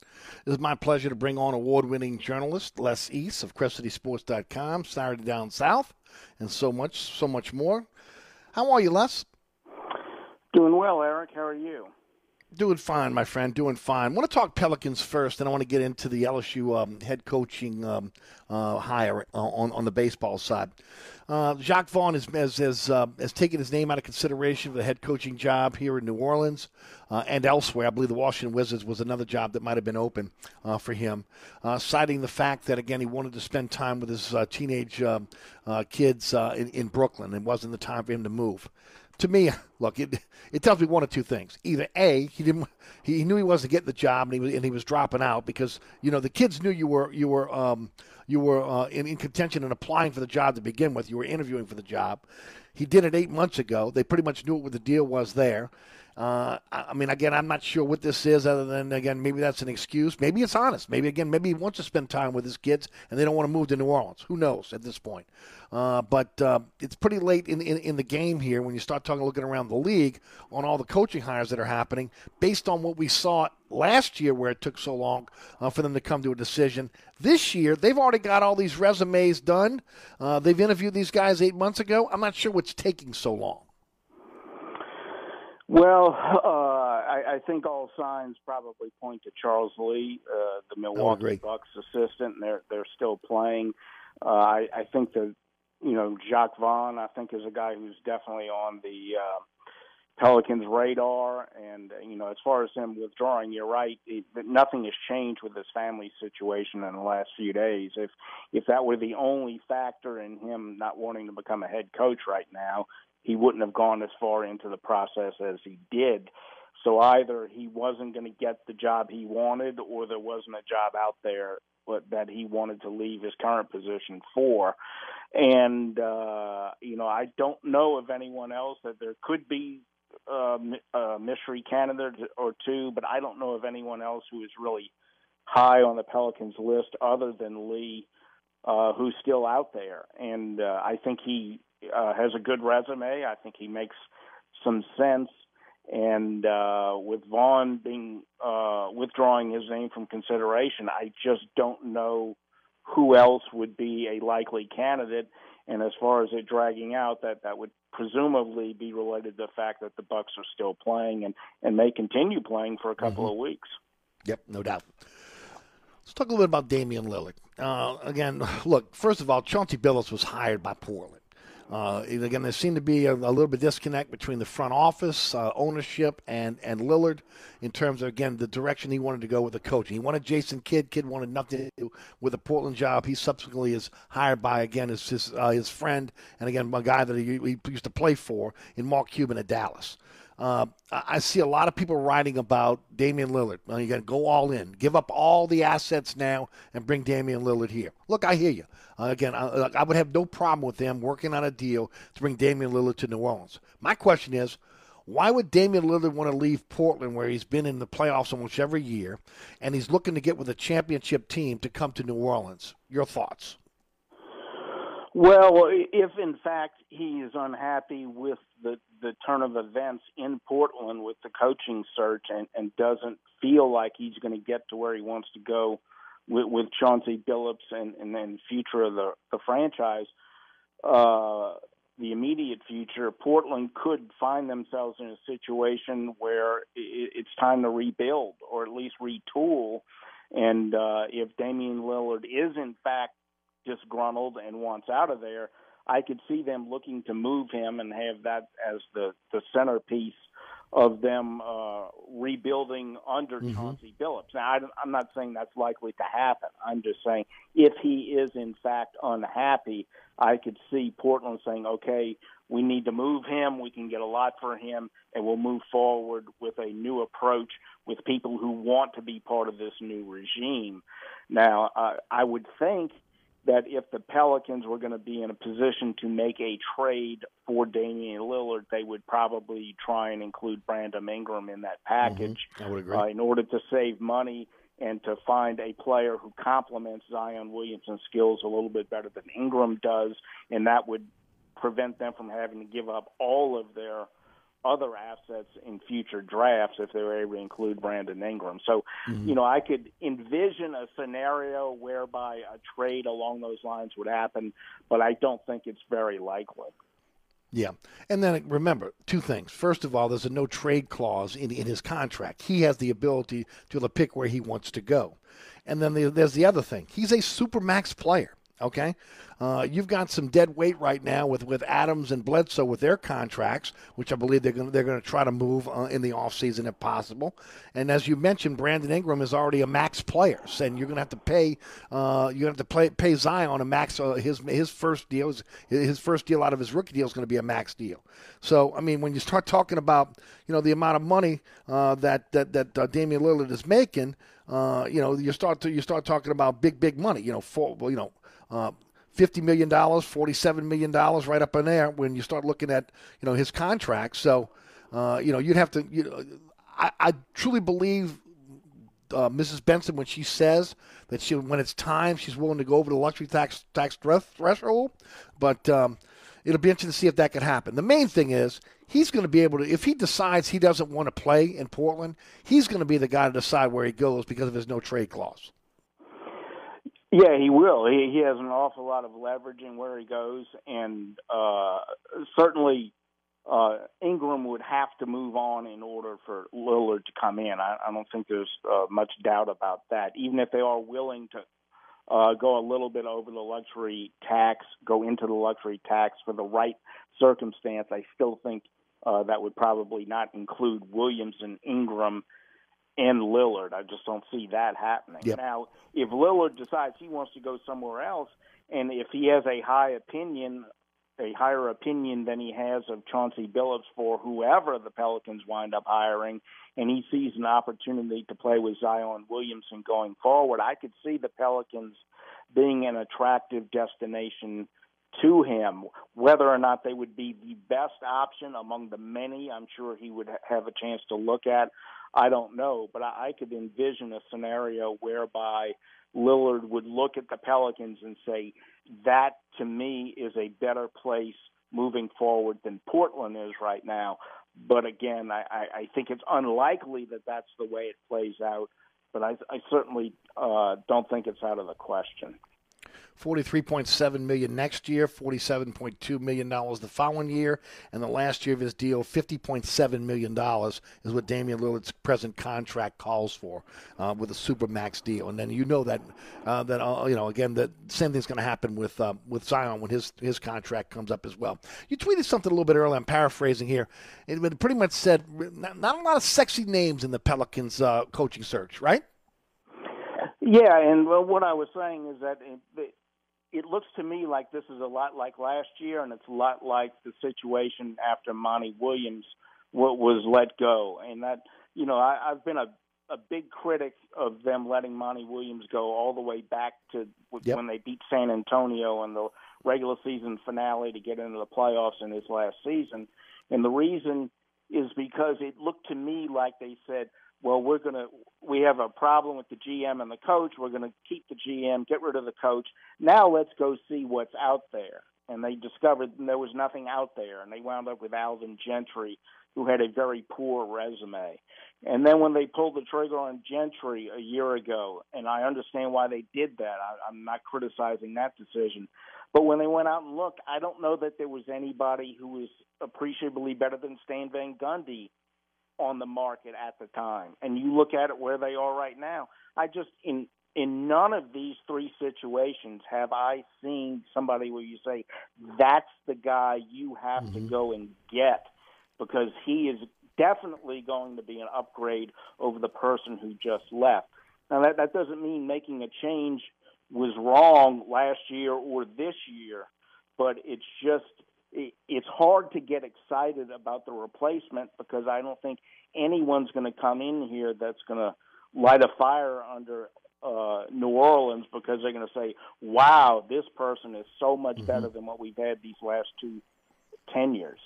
It is my pleasure to bring on award winning journalist Les East of CrescentCitySports.com, Saturday Down South, and so much, so much more. How are you, Les? Doing well, Eric. How are you? Doing fine, my friend. Doing fine. I want to talk Pelicans first, and I want to get into the LSU um, head coaching um, uh, hire uh, on on the baseball side. Uh, Jacque Vaughn has has has, uh, has, taken his name out of consideration for the head coaching job here in New Orleans uh, and elsewhere. I believe the Washington Wizards was another job that might have been open uh, for him, citing the fact that again he wanted to spend time with his teenage um, kids in, in Brooklyn. It wasn't the time for him to move to me, look, it it tells me one of two things. Either a he didn't he knew he wasn't getting the job and he was and he was dropping out because you know the kids knew you were you were um, you were uh, in, in contention and applying for the job to begin with. You were interviewing for the job. He did it eight months ago. They pretty much knew what the deal was there. Uh, I mean, again, I'm not sure what this is, other than again, maybe that's an excuse. Maybe it's honest. Maybe again, maybe he wants to spend time with his kids, and they don't want to move to New Orleans. Who knows at this point? Uh, but uh, it's pretty late in, in, in the game here when you start talking, looking around the league on all the coaching hires that are happening, based on what we saw last year, where it took so long uh, for them to come to a decision. This year, they've already got all these resumes done. Uh, they've interviewed these guys eight months ago. I'm not sure what's taking so long. Well, uh, I, I think all signs probably point to Charles Lee, uh, the Milwaukee Bucks assistant. And they're they're still playing. Uh, I, I think that you know Jacque Vaughn. I think is a guy who's definitely on the uh, Pelicans' radar. And you know, as far as him withdrawing, you're right. It, nothing has changed with his family situation in the last few days. If if that were the only factor in him not wanting to become a head coach right now, he wouldn't have gone as far into the process as he did. So either he wasn't going to get the job he wanted, or there wasn't a job out there that he wanted to leave his current position for. And uh, you know, I don't know of anyone else that there could be uh, a mystery candidate or two, but I don't know of anyone else who is really high on the Pelicans list other than Lee, uh, who's still out there. And uh, I think he uh, has a good resume. I think he makes some sense. And uh, with Vaughn being uh, withdrawing his name from consideration, I just don't know who else would be a likely candidate. And as far as it dragging out, that that would presumably be related to the fact that the Bucks are still playing and and may continue playing for a couple mm-hmm. of weeks. Yep, no doubt. Let's talk a little bit about Damian Lillard. Uh, again, look, first of all, Chauncey Billups was hired by Portland. Uh, again, there seemed to be a, a, little bit disconnect between the front office uh, ownership and and Lillard in terms of again the direction he wanted to go with the coaching. He wanted Jason Kidd. Kidd wanted nothing to do with the Portland job. He subsequently is hired by again his his, uh, his friend and again a guy that he, he used to play for in Mark Cuban at Dallas. Uh, I see a lot of people writing about Damian Lillard. Well, you got to go all in, give up all the assets now, and bring Damian Lillard here. Look, I hear you. Uh, again, I, I, would have no problem with them working on a deal to bring Damian Lillard to New Orleans. My question is, why would Damian Lillard want to leave Portland, where he's been in the playoffs almost every year, and he's looking to get with a championship team to come to New Orleans? Your thoughts? Well, if in fact he is unhappy with the, the turn of events in Portland with the coaching search and, and doesn't feel like he's going to get to where he wants to go with, with Chauncey Billups and, and future of the, the franchise, uh, the immediate future, Portland could find themselves in a situation where it, it's time to rebuild or at least retool. And uh, if Damian Lillard is in fact disgruntled and wants out of there, I could see them looking to move him and have that as the the centerpiece of them uh, rebuilding under Mm-hmm. Chauncey Billups. Now, I, I'm not saying that's likely to happen. I'm just saying if he is in fact unhappy, I could see Portland saying, "Okay, we need to move him. We can get a lot for him, and we'll move forward with a new approach with people who want to be part of this new regime." Now, uh, I would think that if the Pelicans were going to be in a position to make a trade for Damian Lillard, they would probably try and include Brandon Ingram in that package I would agree. uh, in order to save money and to find a player who complements Zion Williamson's skills a little bit better than Ingram does, and that would prevent them from having to give up all of their other assets in future drafts if they were able to include Brandon Ingram. So, Mm-hmm. you know, I could envision a scenario whereby a trade along those lines would happen, but I don't think it's very likely. Yeah. And then remember, two things. First of all, there's a no trade clause in, in his contract. He has the ability to be able to pick where he wants to go. And then the, there's the other thing. He's a super max player. Okay, uh, you've got some dead weight right now with, with Adams and Bledsoe with their contracts, which I believe they're going they're going to try to move uh, in the offseason if possible. And as you mentioned, Brandon Ingram is already a max player, and you're going to have to pay uh, to have to pay Zion a max. Uh, his his first deal is his first deal out of his rookie deal is going to be a max deal. So I mean, when you start talking about you know the amount of money uh, that that that uh, Damian Lillard is making, uh, you know you start to you start talking about big big money. You know, for you know. Uh, Fifty million dollars, forty-seven million dollars, right up in there. When you start looking at, you know, his contract, so, uh, you know, you'd have to. You know, I, I truly believe uh, Mrs. Benson when she says that she, when it's time, she's willing to go over the luxury tax tax threshold. But um, it'll be interesting to see if that could happen. The main thing is he's going to be able to. If he decides he doesn't want to play in Portland, he's going to be the guy to decide where he goes because of his no trade clause. Yeah, he will. He he has an awful lot of leverage in where he goes, and uh, certainly uh, Ingram would have to move on in order for Lillard to come in. I, I don't think there's uh, much doubt about that. Even if they are willing to uh, go a little bit over the luxury tax, go into the luxury tax for the right circumstance, I still think uh, that would probably not include Williams and Ingram and Lillard. I just don't see that happening. Yep. Now, if Lillard decides he wants to go somewhere else, and if he has a high opinion, a higher opinion than he has of Chauncey Billups for whoever the Pelicans wind up hiring, and he sees an opportunity to play with Zion Williamson going forward, I could see the Pelicans being an attractive destination to him. Whether or not they would be the best option among the many, I'm sure he would have a chance to look at. I don't know, but I, could envision a scenario whereby Lillard would look at the Pelicans and say, that to me is a better place moving forward than Portland is right now. But again, I, I, I think it's unlikely that that's the way it plays out. But I, I certainly uh, don't think it's out of the question. Forty-three point seven million next year, forty-seven point two million dollars the following year, and the last year of his deal, fifty point seven million dollars is what Damian Lillard's present contract calls for, uh, with a super max deal. And then you know that uh, that uh, you know again that same thing's going to happen with uh, with Zion when his his contract comes up as well. You tweeted something a little bit earlier. I'm paraphrasing here. It, it pretty much said not, not a lot of sexy names in the Pelicans uh, coaching search, right? Yeah, and well, what I was saying is that it, looks to me like this is a lot like last year, and it's a lot like the situation after Monty Williams wa- was let go, and that you know I, I've been a a big critic of them letting Monty Williams go all the way back to Yep. when they beat San Antonio in the regular season finale to get into the playoffs in his last season. And the reason is because it looked to me like they said, well, we're going to, we have a problem with the GM and the coach. We're going to keep the GM, get rid of the coach. Now let's go see what's out there. And they discovered there was nothing out there. And they wound up with Alvin Gentry, who had a very poor resume. And then when they pulled the trigger on Gentry a year ago, and I understand why they did that, I, I'm not criticizing that decision. But when they went out and looked, I don't know that there was anybody who was appreciably better than Stan Van Gundy on the market at the time. And you look at it where they are right now. I just in in none of these three situations have I seen somebody where you say that's the guy you have to mm-hmm. go and get because he is definitely going to be an upgrade over the person who just left. Now that that doesn't mean making a change was wrong last year or this year, but it's just it's hard to get excited about the replacement because I don't think anyone's going to come in here that's going to light a fire under uh, New Orleans because they're going to say, "Wow, this person is so much mm-hmm. better than what we've had these last two ten years."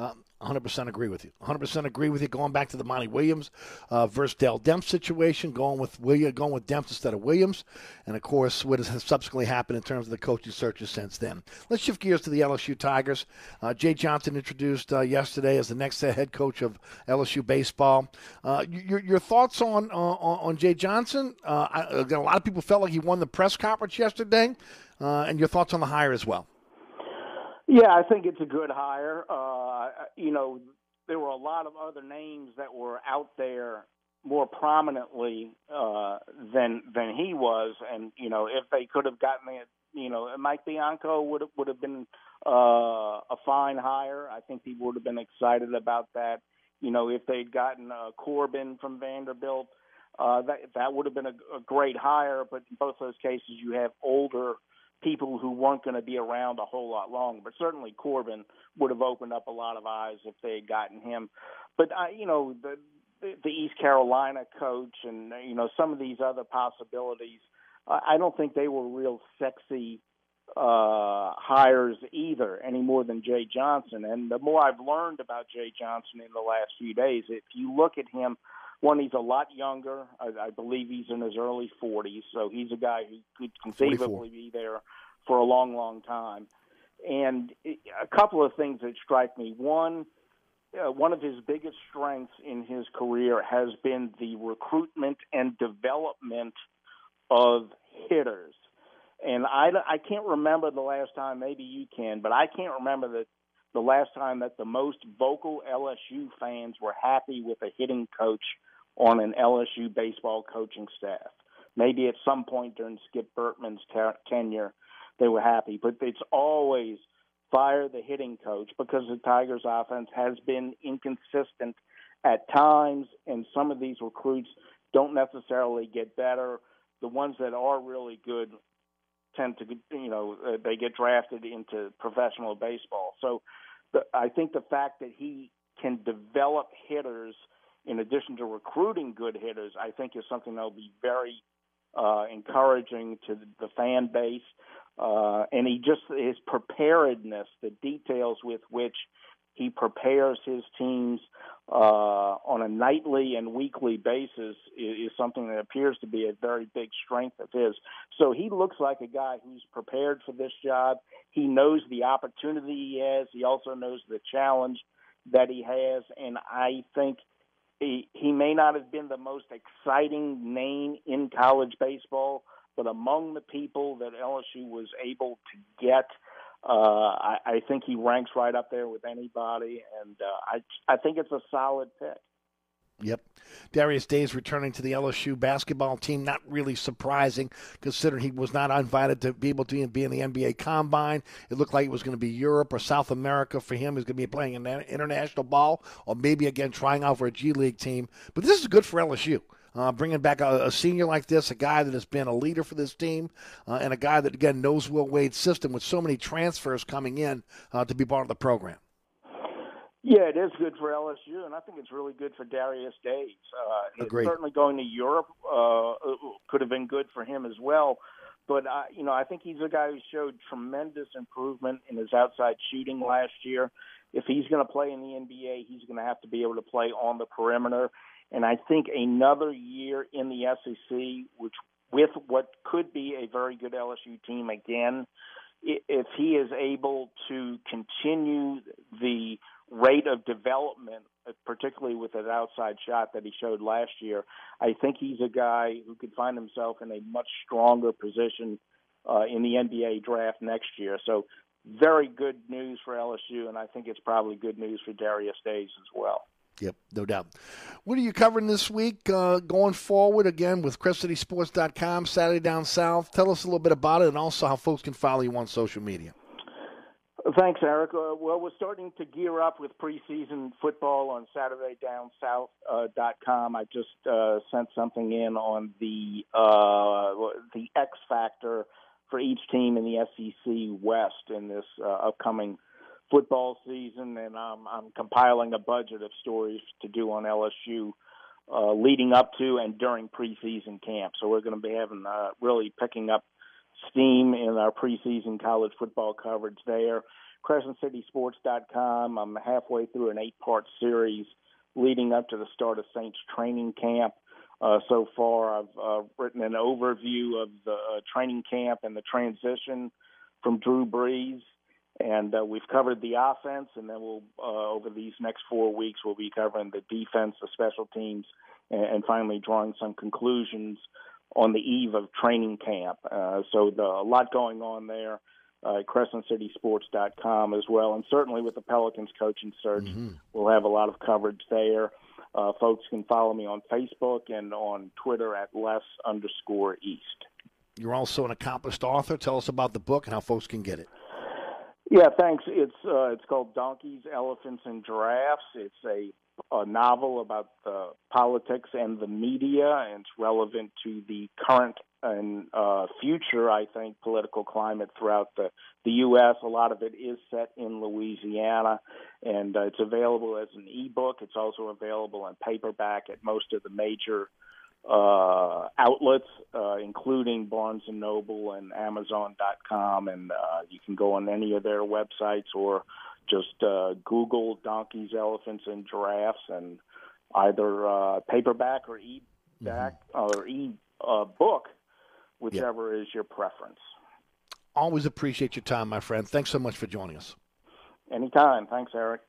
Um, 100% agree with you. 100% agree with you. Going back to the Monty Williams uh, versus Dell Demps situation, going with William, going with Demps instead of Williams, and of course what has subsequently happened in terms of the coaching searches since then. Let's shift gears to the LSU Tigers. Uh, Jay Johnson introduced uh, yesterday as the next head coach of LSU baseball. Uh, your, your thoughts on, on, on Jay Johnson? Uh, a lot of people felt like he won the press conference yesterday, uh, and your thoughts on the hire as well. Yeah, I think it's a good hire. Uh, you know, there were a lot of other names that were out there more prominently uh, than than he was, and you know, if they could have gotten it, you know, Mike Bianco would have would have been uh, a fine hire. I think people would have been excited about that. You know, if they'd gotten uh, Corbin from Vanderbilt, uh, that that would have been a, a great hire. But in both those cases, you have older people who weren't going to be around a whole lot longer. But certainly Corbin would have opened up a lot of eyes if they had gotten him. But I, you know, the the East Carolina coach and you know some of these other possibilities. I don't think they were real sexy uh, hires either, any more than Jay Johnson. And the more I've learned about Jay Johnson in the last few days, if you look at him, one, he's a lot younger. I, I believe he's in his early 40s, so he's a guy who could conceivably 44. be there for a long, long time. And a couple of things that strike me. One, uh, one of his biggest strengths in his career has been the recruitment and development of hitters. And I, I can't remember the last time, maybe you can, but I can't remember that the last time that the most vocal LSU fans were happy with a hitting coach on an LSU baseball coaching staff. Maybe at some point during Skip Bertman's ter- tenure, they were happy, but it's always fire the hitting coach because the Tigers' offense has been inconsistent at times, and some of these recruits don't necessarily get better. The ones that are really good tend to, you know, uh, they get drafted into professional baseball. So the, I think the fact that he can develop hitters – in addition to recruiting good hitters, I think is something that will be very uh, encouraging to the fan base. Uh, and he just his preparedness, the details with which he prepares his teams uh, on a nightly and weekly basis is, is something that appears to be a very big strength of his. So he looks like a guy who's prepared for this job. He knows the opportunity he has. He also knows the challenge that he has, and I think he, he may not have been the most exciting name in college baseball, but among the people that LSU was able to get, uh, I, I think he ranks right up there with anybody, and uh, I I think it's a solid pick. Yep. Darius Days returning to the LSU basketball team. Not really surprising considering he was not invited to be able to be in the NBA combine. It looked like it was going to be Europe or South America for him. He's going to be playing in international ball or maybe again trying out for a G League team. But this is good for LSU. Uh, bringing back a, a, senior like this, a guy that has been a leader for this team, uh, and a guy that, again, knows Will Wade's system with so many transfers coming in uh, to be part of the program. Yeah, it is good for LSU, and I think it's really good for Darius Days. Uh, Agreed. Certainly, going to Europe uh, could have been good for him as well. But uh, you know, I think he's a guy who showed tremendous improvement in his outside shooting last year. If he's going to play in the NBA, he's going to have to be able to play on the perimeter. And I think another year in the SEC, which with what could be a very good LSU team again, if he is able to continue the rate of development, particularly with that outside shot that he showed last year, I think he's a guy who could find himself in a much stronger position uh, in the NBA draft next year. So, very good news for LSU, and I think it's probably good news for Darius Days as well. Yep, no doubt. What are you covering this week uh, going forward again with CrescentCitySports.com, Saturday Down South? Tell us a little bit about it and also how folks can follow you on social media. Thanks, Eric. Uh, well, we're starting to gear up with preseason football on SaturdayDownSouth.com. Uh, I just uh, sent something in on the uh, the X factor for each team in the SEC West in this uh, upcoming football season, and um, I'm compiling a budget of stories to do on LSU uh, leading up to and during preseason camp. So we're going to be having uh, really picking up steam in our preseason college football coverage there. CrescentCitySports.com. I'm halfway through an eight-part series leading up to the start of Saints training camp. Uh, so far, I've uh, written an overview of the uh, training camp and the transition from Drew Brees, and uh, we've covered the offense. And then we'll uh, over these next four weeks, we'll be covering the defense, the special teams, and, and finally drawing some conclusions on the eve of training camp. Uh, so the, a lot going on there. Uh, CrescentCitySports.com as well, and certainly with the Pelicans coaching search, mm-hmm. we'll have a lot of coverage there. Uh, folks can follow me on Facebook and on Twitter at les underscore east. You're also an accomplished author. Tell us about the book and how folks can get it. Yeah, thanks. It's uh, it's called Donkeys, Elephants, and Giraffes. It's a a novel about the politics and the media, and it's relevant to the current and uh, future, I think, political climate throughout the the U.S. A lot of it is set in Louisiana, and uh, it's available as an ebook. It's also available in paperback at most of the major uh, outlets, uh, including Barnes and Noble and Amazon.com, and uh, you can go on any of their websites or just uh, Google donkeys, elephants, and giraffes, and either uh, paperback or e-back mm-hmm. or e uh, book, whichever is your preference. Always appreciate your time, my friend. Thanks so much for joining us. Anytime. Thanks, Eric.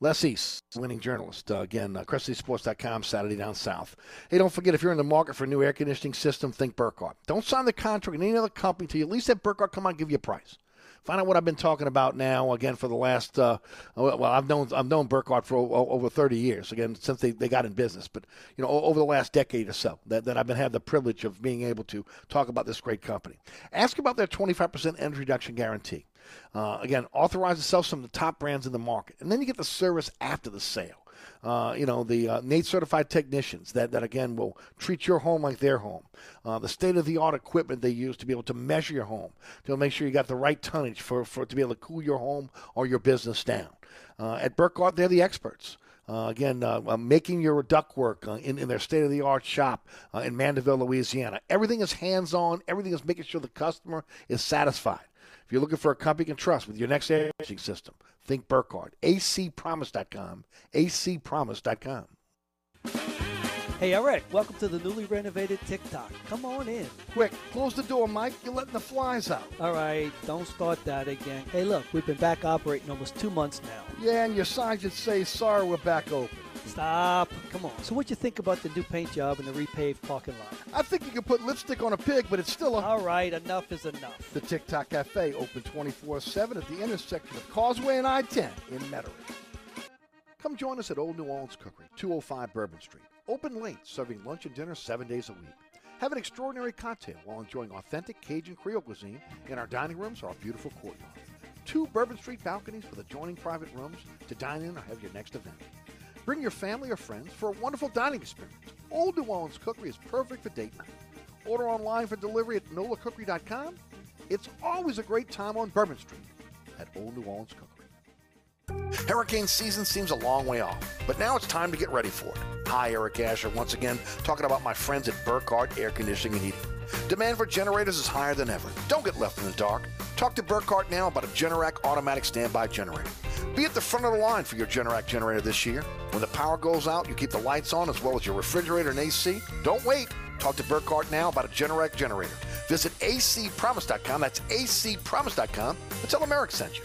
Les East, winning journalist. Uh, again, uh, CrescentCitySports.com, Saturday Down South. Hey, don't forget, if you're in the market for a new air conditioning system, think Burkhardt. Don't sign the contract with any other company until you at least have Burkhardt come on give you a price. Find out what I've been talking about now. Again, for the last uh, well, I've known I've known Burkhardt for over 30 years. Again, since they, they got in business, but you know over the last decade or so that, that I've been had the privilege of being able to talk about this great company. Ask about their 25% energy reduction guarantee. Uh, again, authorize to sell some of the top brands in the market, and then you get the service after the sale uh, you know, the uh, NATE certified technicians that, that, again, will treat your home like their home. Uh, the state of the art equipment they use to be able to measure your home, to make sure you got the right tonnage for, for to be able to cool your home or your business down. Uh, at Burkhardt, they're the experts. Uh, again, uh, uh, making your ductwork uh, in, in their state of the art shop in Mandeville, Louisiana. Everything is hands on, everything is making sure the customer is satisfied. If you're looking for a company you can trust with your next air system, think Burkhardt. acpromise.com. acpromise.com. Hey, Eric, welcome to the newly renovated Tic Toc. Come on in. Quick, close the door, Mike. You're letting the flies out. All right, don't start that again. Hey, look, we've been back operating almost two months now. Yeah, and your sign should say, sorry, we're back open. Stop. Come on. So what you think about the new paint job and the repaved parking lot? I think you can put lipstick on a pig, but it's still a... All right, enough is enough. The Tic Toc Cafe, open 24-7 at the intersection of Causeway and I-10 in Metairie. Come join us at Old New Orleans Cookery, 205 Bourbon Street. Open late, serving lunch and dinner seven days a week. Have an extraordinary cocktail while enjoying authentic Cajun Creole cuisine in our dining rooms or our beautiful courtyard. Two Bourbon Street balconies with adjoining private rooms to dine in or have your next event. Bring your family or friends for a wonderful dining experience. Old New Orleans Cookery is perfect for date night. Order online for delivery at nolacookery.com. It's always a great time on Bourbon Street at Old New Orleans Cookery. Hurricane season seems a long way off, but now it's time to get ready for it. Hi, Eric Asher, once again, talking about my friends at Burkhardt Air Conditioning and Heating. Demand for generators is higher than ever. Don't get left in the dark. Talk to Burkhardt now about a Generac automatic standby generator. Be at the front of the line for your Generac generator this year. When the power goes out, you keep the lights on as well as your refrigerator and AC. Don't wait. Talk to Burkhardt now about a Generac generator. Visit acpromise.com. That's acpromise.com and tell them Eric sent you.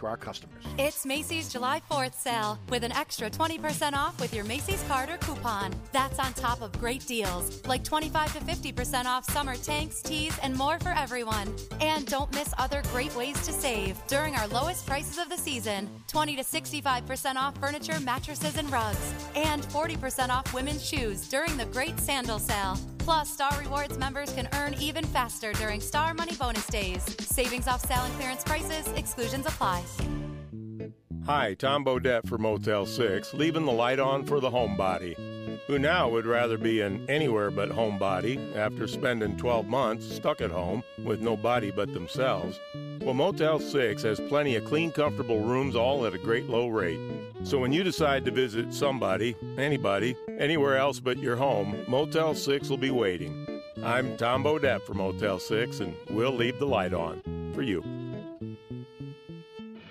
to our customers. It's Macy's July 4th sale with an extra 20% off with your Macy's card or coupon. That's on top of great deals like 25 to 50% off summer tanks, tees, and more for everyone. And don't miss other great ways to save during our lowest prices of the season 20 to 65% off furniture, mattresses, and rugs, and 40% off women's shoes during the great sandal sale. Plus, Star Rewards members can earn even faster during Star Money Bonus Days. Savings off sale and clearance prices, exclusions apply. Hi, Tom Bodett for Motel 6, leaving the light on for the homebody, who now would rather be an anywhere but homebody after spending 12 months stuck at home with nobody but themselves. Well, Motel 6 has plenty of clean, comfortable rooms, all at a great low rate. So when you decide to visit somebody, anybody, anywhere else but your home, Motel 6 will be waiting. I'm Tom Bodett for Motel 6, and we'll leave the light on for you.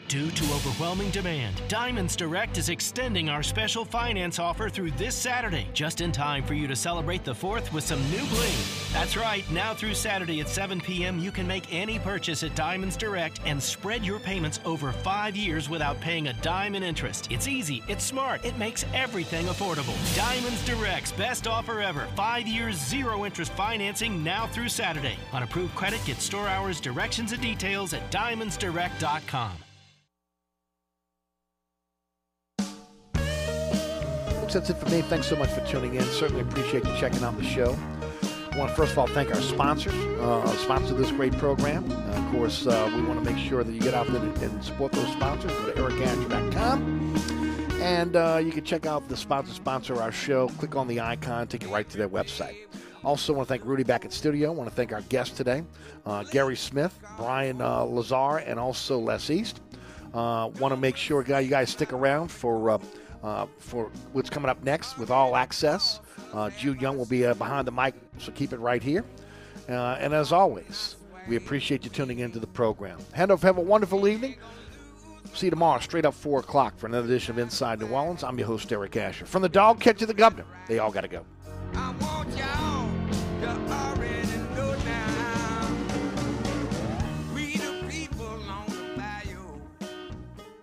Due to overwhelming demand, Diamonds Direct is extending our special finance offer through this Saturday, just in time for you to celebrate the 4th with some new bling. That's right, now through Saturday at 7 p.m., you can make any purchase at Diamonds Direct and spread your payments over five years without paying a dime in interest. It's easy, it's smart, it makes everything affordable. Diamonds Direct's best offer ever five years, zero interest financing now through Saturday. On approved credit, get store hours, directions, and details at diamondsdirect.com. Folks, that's it for me. Thanks so much for tuning in. Certainly appreciate you checking out the show. I want to first of all thank our sponsors, uh, sponsor this great program. Uh, of course, uh, we want to make sure that you get out there and support those sponsors. Go to ericandrew.com. and uh, you can check out the sponsor sponsor our show. Click on the icon, take you right to their website. Also, want to thank Rudy back at studio. want to thank our guests today, uh, Gary Smith, Brian uh, Lazar, and also Les East. want to make sure, guy, you guys stick around for uh, for what's coming up next with All Access. Uh, Jude Young will be uh, behind the mic, so keep it right here. Uh, and as always, we appreciate you tuning into the program. Handoff, have a wonderful evening. See you tomorrow, straight up 4 o'clock, for another edition of Inside New Orleans. I'm your host, Eric Asher. From the dog catcher to the governor, they all got to go.